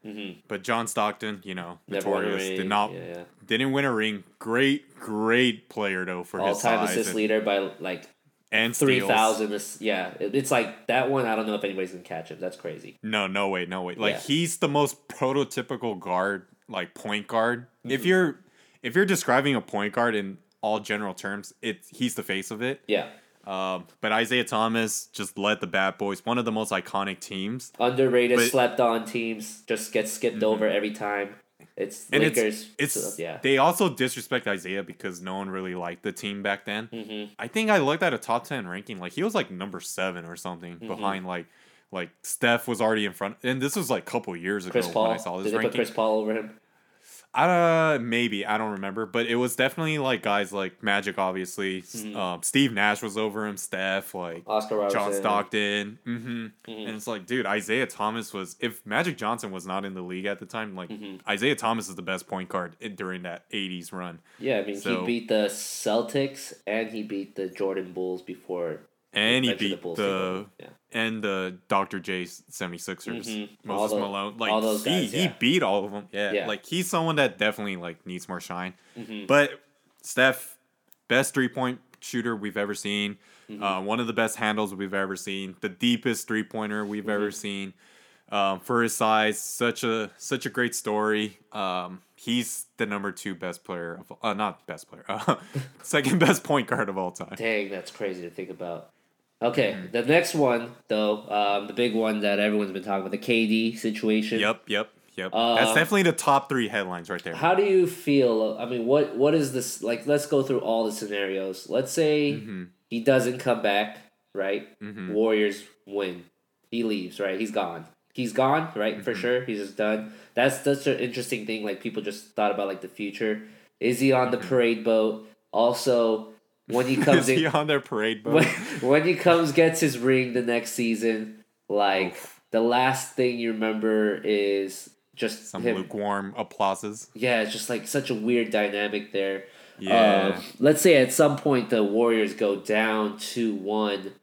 But John Stockton, you know, Mm-hmm. never won a notorious, did not Yeah, yeah. didn't win a ring. Great, great player though for All his time assist leader by like and three thousand. Yeah, it- it's like that one. I don't know if anybody's gonna catch him. That's crazy. No, no way, no way. Like Yeah. he's the most prototypical guard, like point guard. Mm-hmm. If you're if you're describing a point guard in all general terms, it he's the face of it. Yeah, Um, but Isiah Thomas just led the Bad Boys, one of the most iconic teams. underrated, But- Mm-hmm. slept on teams. Just get skipped over every time. It's And Lakers. it's so, yeah. they also disrespect Isiah because no one really liked the team back then. Mm-hmm. I think I looked at a top ten ranking, like he was like number seven or something Mm-hmm. behind like like Steph was already in front, and this was like a couple years ago Chris Paul. when I saw this Did they put ranking. Chris Paul over him? Uh, maybe I don't remember, but it was definitely like guys like Magic, obviously. Mm-hmm. Um, Steve Nash was over him. Steph, like Oscar Robertson. John Stockton. hmm Mm-hmm. And it's like, dude, Isiah Thomas was. If Magic Johnson was not in the league at the time, like Mm-hmm. Isiah Thomas is the best point guard during that '80s run, Yeah, I mean, So- he beat the Celtics and he beat the Jordan Bulls before. And he beat Bulls the, yeah. and the Dr. J 76ers. Mhm. All Moses the- Malone, like guys, he he beat all of them. Yeah, Yeah. like he's someone that definitely like needs more shine. Mm-hmm. But Steph, best three point shooter we've ever seen. Mm-hmm. Uh, one of the best handles we've ever seen. The deepest three pointer we've Mm-hmm. ever seen. Um, for his size, such a such a great story. Um, he's the number two best player of uh, not best player, uh, <laughs> second <laughs> best point guard of all time. Dang, that's crazy to think about. Okay, Mm-hmm. the next one though, um, the big one that everyone's been talking about, the KD situation. Yep, yep, yep. Uh, That's definitely the top three headlines right there. How do you feel? I mean, what what is this like? Let's go through all the scenarios. Let's say Mm-hmm. he doesn't come back, right? Warriors win. He leaves, right? He's gone. He's gone, right? Mm-hmm. For sure. He's just done. That's such an interesting thing. Like people just thought about like the future. Is he on the Mm-hmm. parade boat? Also, when he <laughs> comes in, he on their parade boat? when, when he comes gets his ring the next season, like the last thing you remember is just Some him. lukewarm applauses. Yeah, it's just like such a weird dynamic there. Yeah. Um, let's say at some point the Warriors go down two one,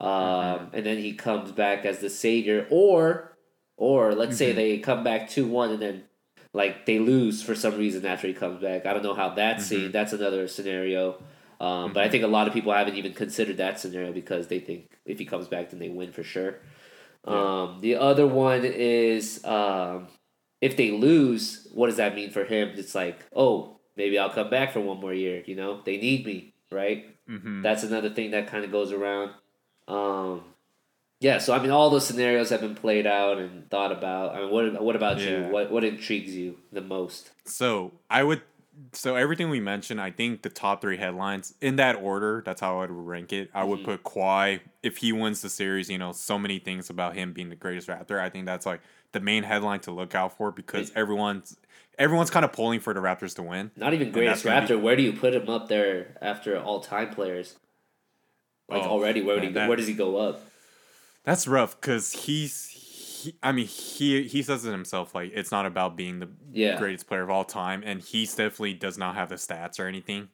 um, Mm-hmm. and then he comes back as the savior, or Or let's Mm-hmm. say they come back two one and then like they lose for some reason after he comes back. I don't know how that's Mm-hmm. seen. That's another scenario. Um, But I think a lot of people haven't even considered that scenario because they think if he comes back, then they win for sure. Um, the other one is um, if they lose, what does that mean for him? It's like, oh, maybe I'll come back for one more year. You know, they need me, right? Mm-hmm. That's another thing that kind of goes around. Um, yeah, so I mean, all those scenarios have been played out and thought about. I mean, what what about you? What what intrigues you the most? So I would. So everything we mentioned, I think the top three headlines in that order. That's how I would rank it. I would mm-hmm. put Kawhi if he wins the series. You know, so many things about him being the greatest Raptor. I think that's like the main headline to look out for because everyone's everyone's kind of pulling for the Raptors to win. Not even greatest Raptor. Where do you put him up there after all time players? Like Oh, already, where would he man, go, that- where does he go up? That's rough because he's. He, I mean, he he says it himself. Like it's not about being the Yeah. greatest player of all time, and he definitely does not have the stats or anything.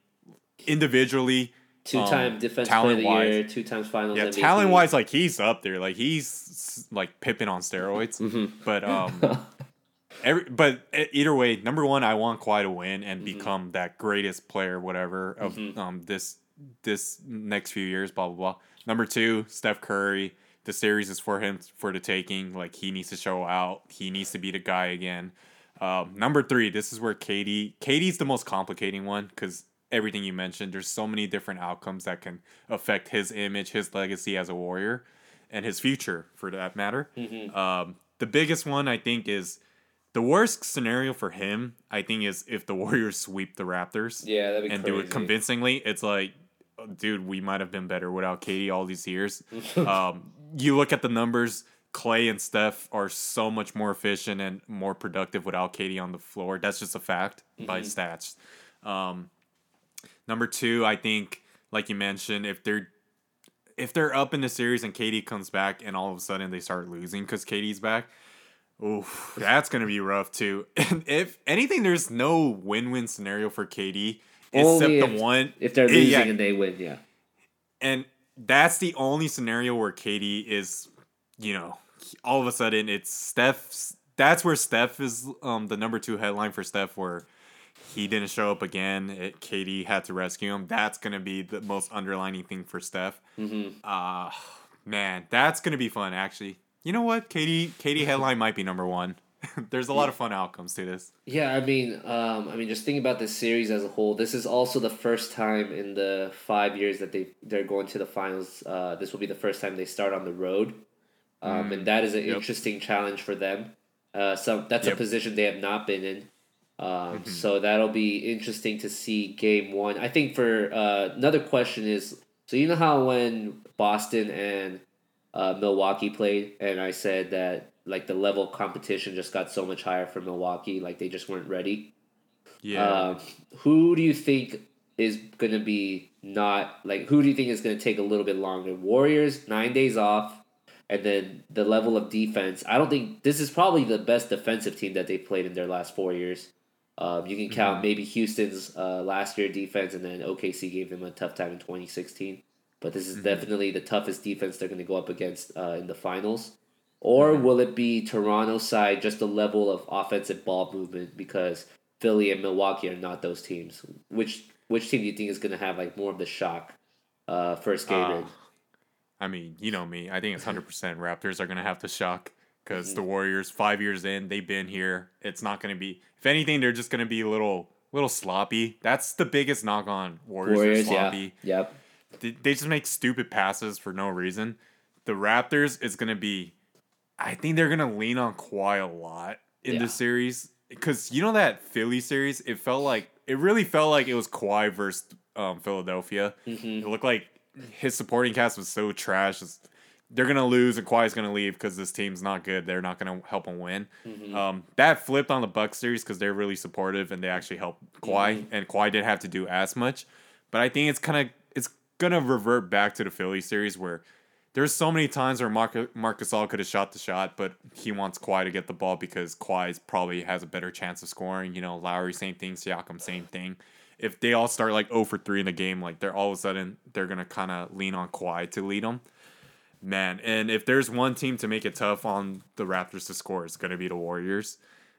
Individually, Two time um, defense the talent-wise- year, two times finals Yeah, talent wise, like he's up there. Like he's like Pippen on steroids. <laughs> Mm-hmm. But um, <laughs> every but either way, number one, I want Kawhi to win and Mm-hmm. become that greatest player, whatever of um this this next few years. Blah blah blah. Number two, Steph Curry. The series is for him for the taking. Like he needs to show out. He needs to be the guy again. Um, number three, this is where KD. KD's the most complicating one because everything you mentioned. There's so many different outcomes that can affect his image, his legacy as a warrior, and his future for that matter. Um, the biggest one I think is the worst scenario for him. I think is if the <laughs> Warriors sweep the Raptors Yeah, that'd be and crazy. do it convincingly. It's like, dude, we might have been better without KD all these years. <laughs> um, you look at the numbers. Clay and Steph are so much more efficient and more productive without KD on the floor. That's just a fact by stats. Um, number two, I think, like you mentioned, if they're if they're up in the series and KD comes back and all of a sudden they start losing because KD's back, oof, that's gonna be rough too. <laughs> And if anything, there's no win-win scenario for KD except Only the one If they're losing yeah. and they win, yeah. and that's the only scenario where KD is, you know, all of a sudden it's Steph's. That's where Steph is um the number two headline for Steph, where he didn't show up again. It, KD had to rescue him. That's gonna be the most underlining thing for Steph. Mm-hmm. Uh man, that's gonna be fun. Actually, you know what? KD KD headline might be number one. <laughs> There's a lot of fun outcomes to this. Yeah, I mean, um, I mean, just thinking about this series as a whole, this is also the first time in the five years that they they're going to the finals. Uh, this will be the first time they start on the road, um, and that is an Yep. interesting challenge for them. Uh, so that's a position they have not been in. Um, So that'll be interesting to see game one. I think for uh, another question is so you know how when Boston and uh, Milwaukee played, and I said that like the level of competition just got so much higher for Milwaukee, like they just weren't ready. Yeah. Um, who do you think is gonna be not like? Who do you think is gonna take a little bit longer? Warriors nine days off, and then the level of defense. I don't think this is probably the best defensive team that they've played in their last four years. Um, you can count maybe Houston's uh, last year defense, and then OKC gave them a tough time in 2016. But this is definitely the toughest defense they're going to go up against uh, in the finals. Or will it be Toronto side just the level of offensive ball movement because Philly and Milwaukee are not those teams? Which which team do you think is going to have like more of the shock uh, first game Uh? I mean, you know me. I think it's hundred percent <laughs> Raptors are gonna have to shock because Mm-hmm. the Warriors, five years in, they've been here. It's not gonna be. If anything, they're just gonna be a little, little sloppy. That's the biggest knock on Warriors. Warriors, are yeah, sloppy. yep. They, they just make stupid passes for no reason. The Raptors is gonna be. I think they're gonna lean on Kawhi a lot in Yeah. this series because you know that Philly series. It felt like it really felt like it was Kawhi versus um, Philadelphia. Mm-hmm. It looked like his supporting cast was so trash. It's- they're gonna lose and Kawhi's gonna leave because this team's not good. They're not gonna help him win. Mm-hmm. Um, that flipped on the Bucks series because they're really supportive and they actually helped Kawhi, Mm-hmm. and Kawhi didn't have to do as much. But I think it's kind of it's gonna revert back to the Philly series where there's so many times where Marcus Marc Gasol could have shot the shot, but he wants Kawhi to get the ball because Kawhi probably has a better chance of scoring. You know, Lowry same thing, Siakam same thing. If they all start like 0 for 3 in the game, like they're all of a sudden they're gonna kind of lean on Kawhi to lead them. Man, and if there's one team to make it tough on the Raptors to score, it's going to be the Warriors.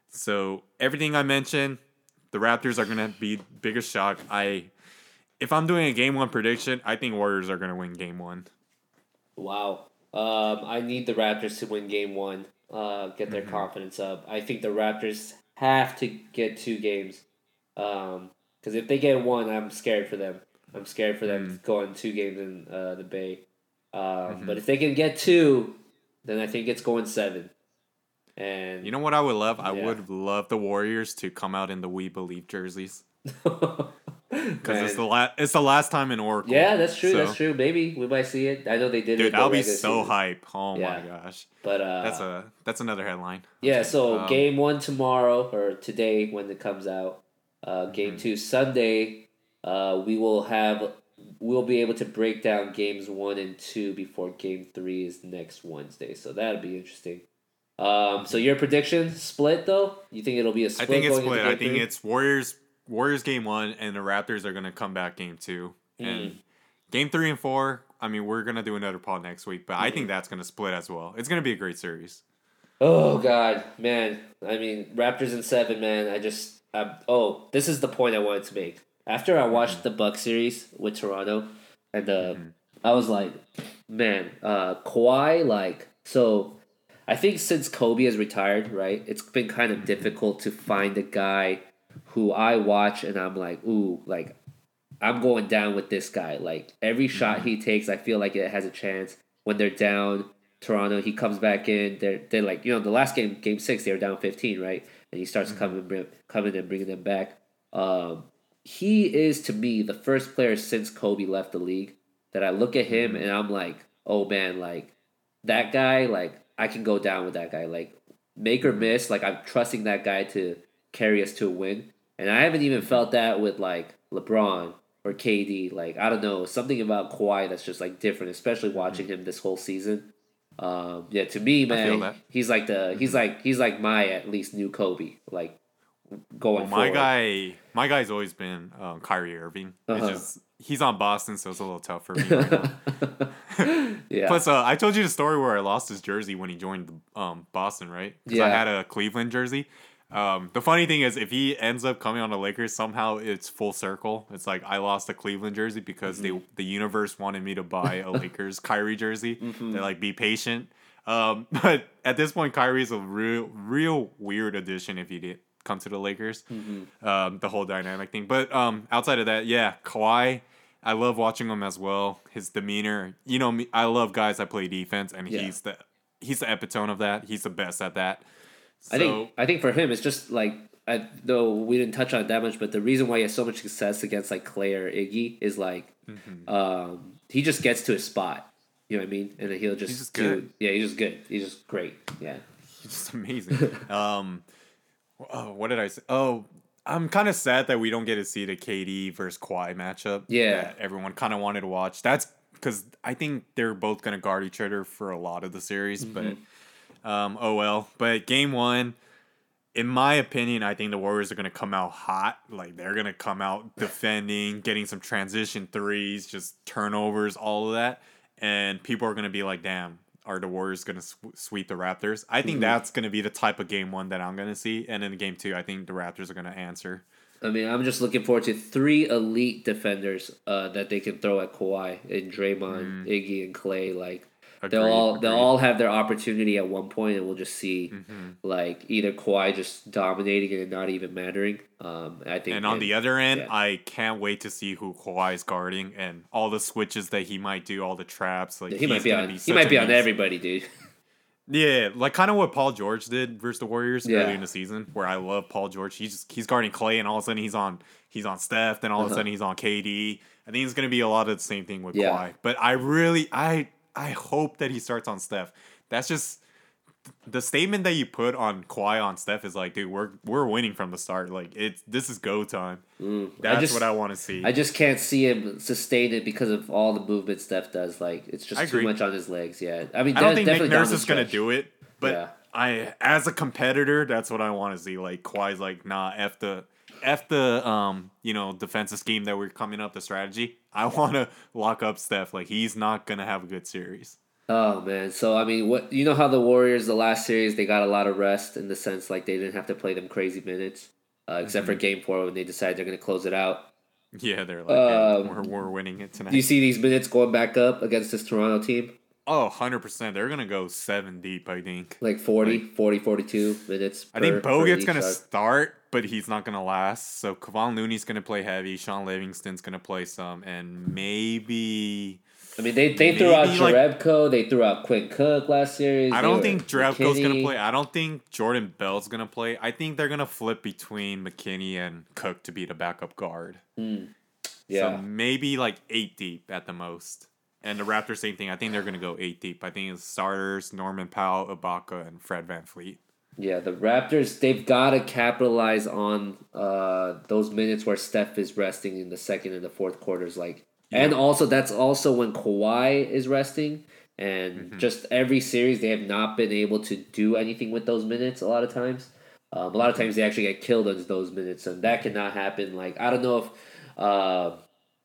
So everything I mentioned, the Raptors are going to be biggest shock. I, if I'm doing a game one prediction, I think Warriors are going to win game one. Wow. Um, I need the Raptors to win game one. Uh, get their mm-hmm. confidence up. I think the Raptors have to get two games. Um, because if they get one, I'm scared for them. I'm scared for them mm. going two games in uh, the Bay. Um, mm-hmm. But if they can get two, then I think it's going seven. And you know what I would love? I would love the Warriors to come out in the We Believe jerseys. <laughs> Because it's the last it's the last time in Oracle. Yeah, that's true. So. That's true. Maybe we might see it. I know they did. It. Dude, that'll be so season. hype. Oh yeah. my gosh. But uh, that's a that's another headline. Yeah. So um, game one tomorrow or today when it comes out. Uh, game mm-hmm. two Sunday. Uh, we will have we'll be able to break down games one and two before game three is next Wednesday. So that'll be interesting. Um, so your prediction split though? You think it'll be a split? I think it's split. I think three? it's Warriors Warriors game one and the Raptors are gonna come back game two. Mm. And game three and four, I mean, we're gonna do another pod next week, but mm. I think mm. that's gonna split as well. It's gonna be a great series. Oh God, man! I mean, Raptors in seven, man. I just, I'm, oh, this is the point I wanted to make. After I watched mm-hmm. the Buck series with Toronto, and uh, mm-hmm. I was like, man, uh, Kawhi, like, so I think since Kobe has retired, right, it's been kind of difficult to find a guy who I watch and I'm like, ooh, like, I'm going down with this guy. Like, every shot he takes, I feel like it has a chance. When they're down, Toronto, he comes back in. They're, they're like, you know, the last game, game six, they were down 15, right? And he starts mm-hmm. coming, coming and bringing them back. Um, he is to me the first player since Kobe left the league that I look at him and I'm like, oh man, like that guy, like I can go down with that guy. Like make or miss, like I'm trusting that guy to carry us to a win. And I haven't even felt that with like LeBron or KD. Like I don't know, something about Kawhi that's just like different, especially watching him this whole season. Um, yeah, to me, man, he's like the he's like he's like my at least new Kobe. Like going. Well, my guy, my guy's always been um, Kyrie Irving. Uh-huh. Just he's on Boston, so it's a little tough for me. Right <laughs> yeah. Plus, uh, I told you the story where I lost his jersey when he joined um, Boston, right? Yeah. I had a Cleveland jersey. Um, the funny thing is, if he ends up coming on the Lakers, somehow it's full circle. It's like I lost a Cleveland jersey because mm-hmm. they the universe wanted me to buy a <laughs> Lakers Kyrie jersey. Mm-hmm. They're like, be patient. Um, <laughs> but at this point, Kyrie's a real, real weird addition if he did come to the Lakers. Mm-hmm. Um, the whole dynamic thing. But um, outside of that, yeah, Kawhi. I love watching him as well. His demeanor, you know, me, I love guys that play defense, and yeah. he's the he's the epitome of that. He's the best at that. So, I think I think for him, it's just like I, though we didn't touch on it that much, but the reason why he has so much success against like Clay or Iggy is like mm-hmm. um, he just gets to his spot. You know what I mean? And he'll just, he's just do, good. Yeah, he's just good. He's just great. Yeah, he's just amazing. <laughs> um, oh, what did I say? Oh, I'm kind of sad that we don't get to see the KD versus Kawhi matchup. Yeah, everyone kind of wanted to watch. That's because I think they're both gonna guard each other for a lot of the series. Mm-hmm. But um, oh well. But game one, in my opinion, I think the Warriors are gonna come out hot. Like they're gonna come out defending, getting some transition threes, just turnovers, all of that, and people are gonna be like, "Damn, are the Warriors going to sw- sweep the Raptors? I think mm-hmm. that's going to be the type of game one that I'm going to see. And in game two, I think the Raptors are going to answer. I mean, I'm just looking forward to three elite defenders uh, that they can throw at Kawhi and Draymond, mm. Iggy, and Clay. Like Agreed, they'll all agreed. they'll all have their opportunity at one point, and we'll just see mm-hmm. like either Kawhi just dominating and not even mattering. Um, I think. And on the other end, yeah. I can't wait to see who Kawhi is guarding and all the switches that he might do, all the traps. Like he might be on. Be he might be on everybody, dude. <laughs> Yeah, like kind of what Paul George did versus the Warriors yeah. early in the season, where I love Paul George. He's just, he's guarding Clay, and all of a sudden he's on he's on Steph, then all uh-huh. of a uh-huh. sudden he's on KD. I think it's gonna be a lot of the same thing with yeah. Kawhi. But I really I I hope that he starts on Steph. That's just the statement that you put on Kawhi on Steph is like, dude, we're we're winning from the start. Like it's this is go time. Mm, That's I just, what I want to see. I just can't see him sustain it because of all the movement Steph does. Like it's just too much on his legs. Yeah, I mean, I don't think Nick Nurse is gonna do it, but yeah. I, as a competitor, that's what I want to see. Like Kawhi's like, nah, f the f the um you know defensive scheme that we're coming up the strategy. I <laughs> want to lock up Steph. Like he's not gonna have a good series. Oh man, so I mean, what you know how the Warriors the last series they got a lot of rest in the sense like they didn't have to play them crazy minutes, uh, except Mm-hmm. for Game Four when they decided they're gonna close it out. Yeah, they're like, Um, we're, we're winning it tonight. Do you see these minutes going back up against this Toronto team? oh, 100%. They're going to go seven deep, I think. Like 40, 40, 42 minutes. I think Bogut's going to start, but he's not going to last. So Kevon Looney's going to play heavy. Shaun Livingston's going to play some. And maybe. I mean, they, they threw out maybe, like- they threw out Quinn Cook last series. I don't think Jerebko's going to play. I don't think Jordan Bell's going to play. I think they're going to flip between McKinnie and Cook to be the backup guard. Hmm. Yeah. So maybe like eight deep at the most. And the Raptors, same thing. I think they're going to go eight deep. I think it's starters Norman Powell, Ibaka, and Fred VanVleet. Yeah, the Raptors they've got to capitalize on uh, those minutes where Steph is resting in the second and the fourth quarters, like, and also that's also when Kawhi is resting, and just every series they have not been able to do anything with those minutes. A lot of times, um, a lot of times they actually get killed on those minutes, and that cannot happen. Like I don't know if. Uh,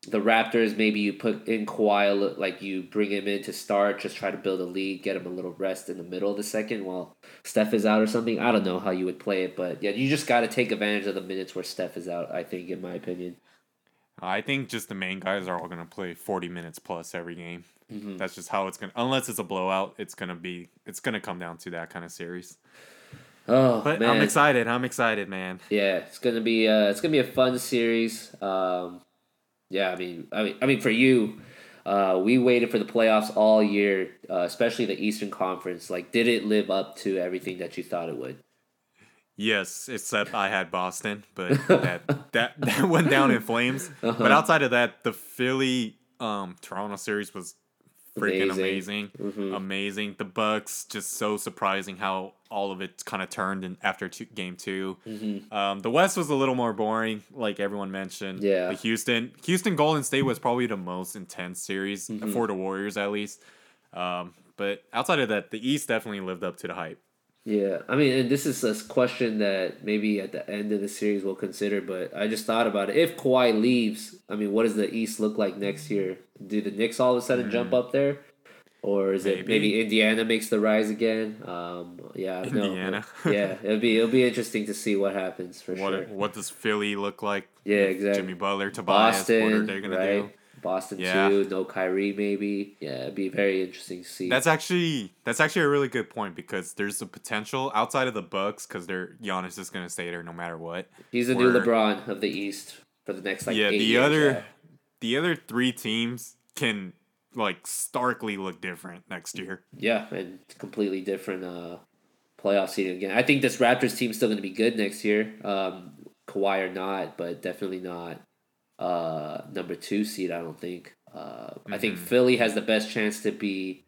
the Raptors, maybe you put in Kawhi, like you bring him in to start, just try to build a lead, get him a little rest in the middle of the second while Steph is out or something. I don't know how you would play it, but yeah, you just got to take advantage of the minutes where Steph is out. I think, in my opinion. I think just the main guys are all going to play 40 minutes plus every game. Mm-hmm. That's just how it's going to, unless it's a blowout, it's going to be, it's going to come down to that kind of series. Oh But man, I'm excited. I'm excited, man. yeah, it's gonna be uh, it's gonna be a fun series. Um, yeah, I mean, I mean, I mean, for you, uh, we waited for the playoffs all year, uh, especially the Eastern Conference. Like, did it live up to everything that you thought it would? Yes, except I had Boston, but <laughs> that that that went down in flames. Uh-huh. But outside of that, the Philly um Toronto series was freaking Amazing. amazing. Mhm. Amazing. The Bucks just so surprising how all of it kind of turned in after two, game 2. Mhm. Um the West was a little more boring like everyone mentioned. Yeah. The Houston Houston Golden State was probably the most intense series Mm-hmm. for the Warriors at least. Um but outside of that, the East definitely lived up to the hype. Yeah, I mean, and this is a question that maybe at the end of the series we'll consider, but I just thought about it. If Kawhi leaves, I mean, what does the East look like next year? Do the Knicks all of a sudden jump up there? Or is it Hmm. Maybe. maybe Indiana makes the rise again? Um, yeah, no, Indiana. <laughs> yeah, it'll be it'll be interesting to see what happens for What sure. what does Philly look like? Yeah, exactly. Jimmy Butler, Tobias, what are they gonna right? do? Boston Yeah. too. No Kyrie, maybe. Yeah, it'd be very interesting to see. That's actually that's actually a really good point because there's a potential outside of the Bucks because they're Giannis is gonna stay there no matter what. He's the new LeBron of the East for the next like yeah, eight the years, other yeah. the other three teams can like starkly look different next year. Yeah, and completely different uh, playoff season again. I think this Raptors team's still going to be good next year. Um, Kawhi or not, but definitely not uh, number two seed. I don't think. Uh, I think Mm-hmm. Philly has the best chance to be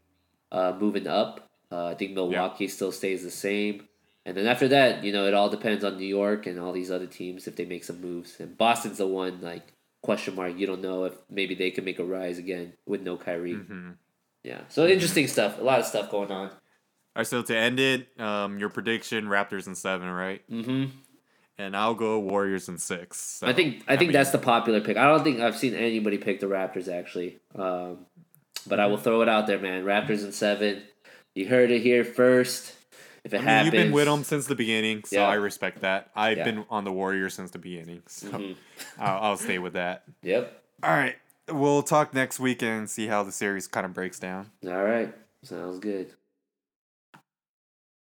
uh, moving up. Uh, I think Milwaukee still stays the same. And then after that, you know, it all depends on New York and all these other teams if they make some moves. And Boston's the one like question mark. You don't know if maybe they can make a rise again with no Kyrie. Mm-hmm. Yeah. So interesting stuff. A lot of stuff going on. All right, so to end it, um, your prediction: Raptors in seven, right? Mm-hmm. And I'll go Warriors in six. So, I think I think mean, that's the popular pick. I don't think I've seen anybody pick the Raptors actually. Um, but I will throw it out there, man. Raptors in seven. You heard it here first. If it I mean, happens, you've been with them since the beginning, so Yeah. I respect that. I've Yeah. been on the Warriors since the beginning, so Mhm. <laughs> I'll, I'll stay with that. Yep. All right, we'll talk next week and see how the series kind of breaks down. All right. Sounds good.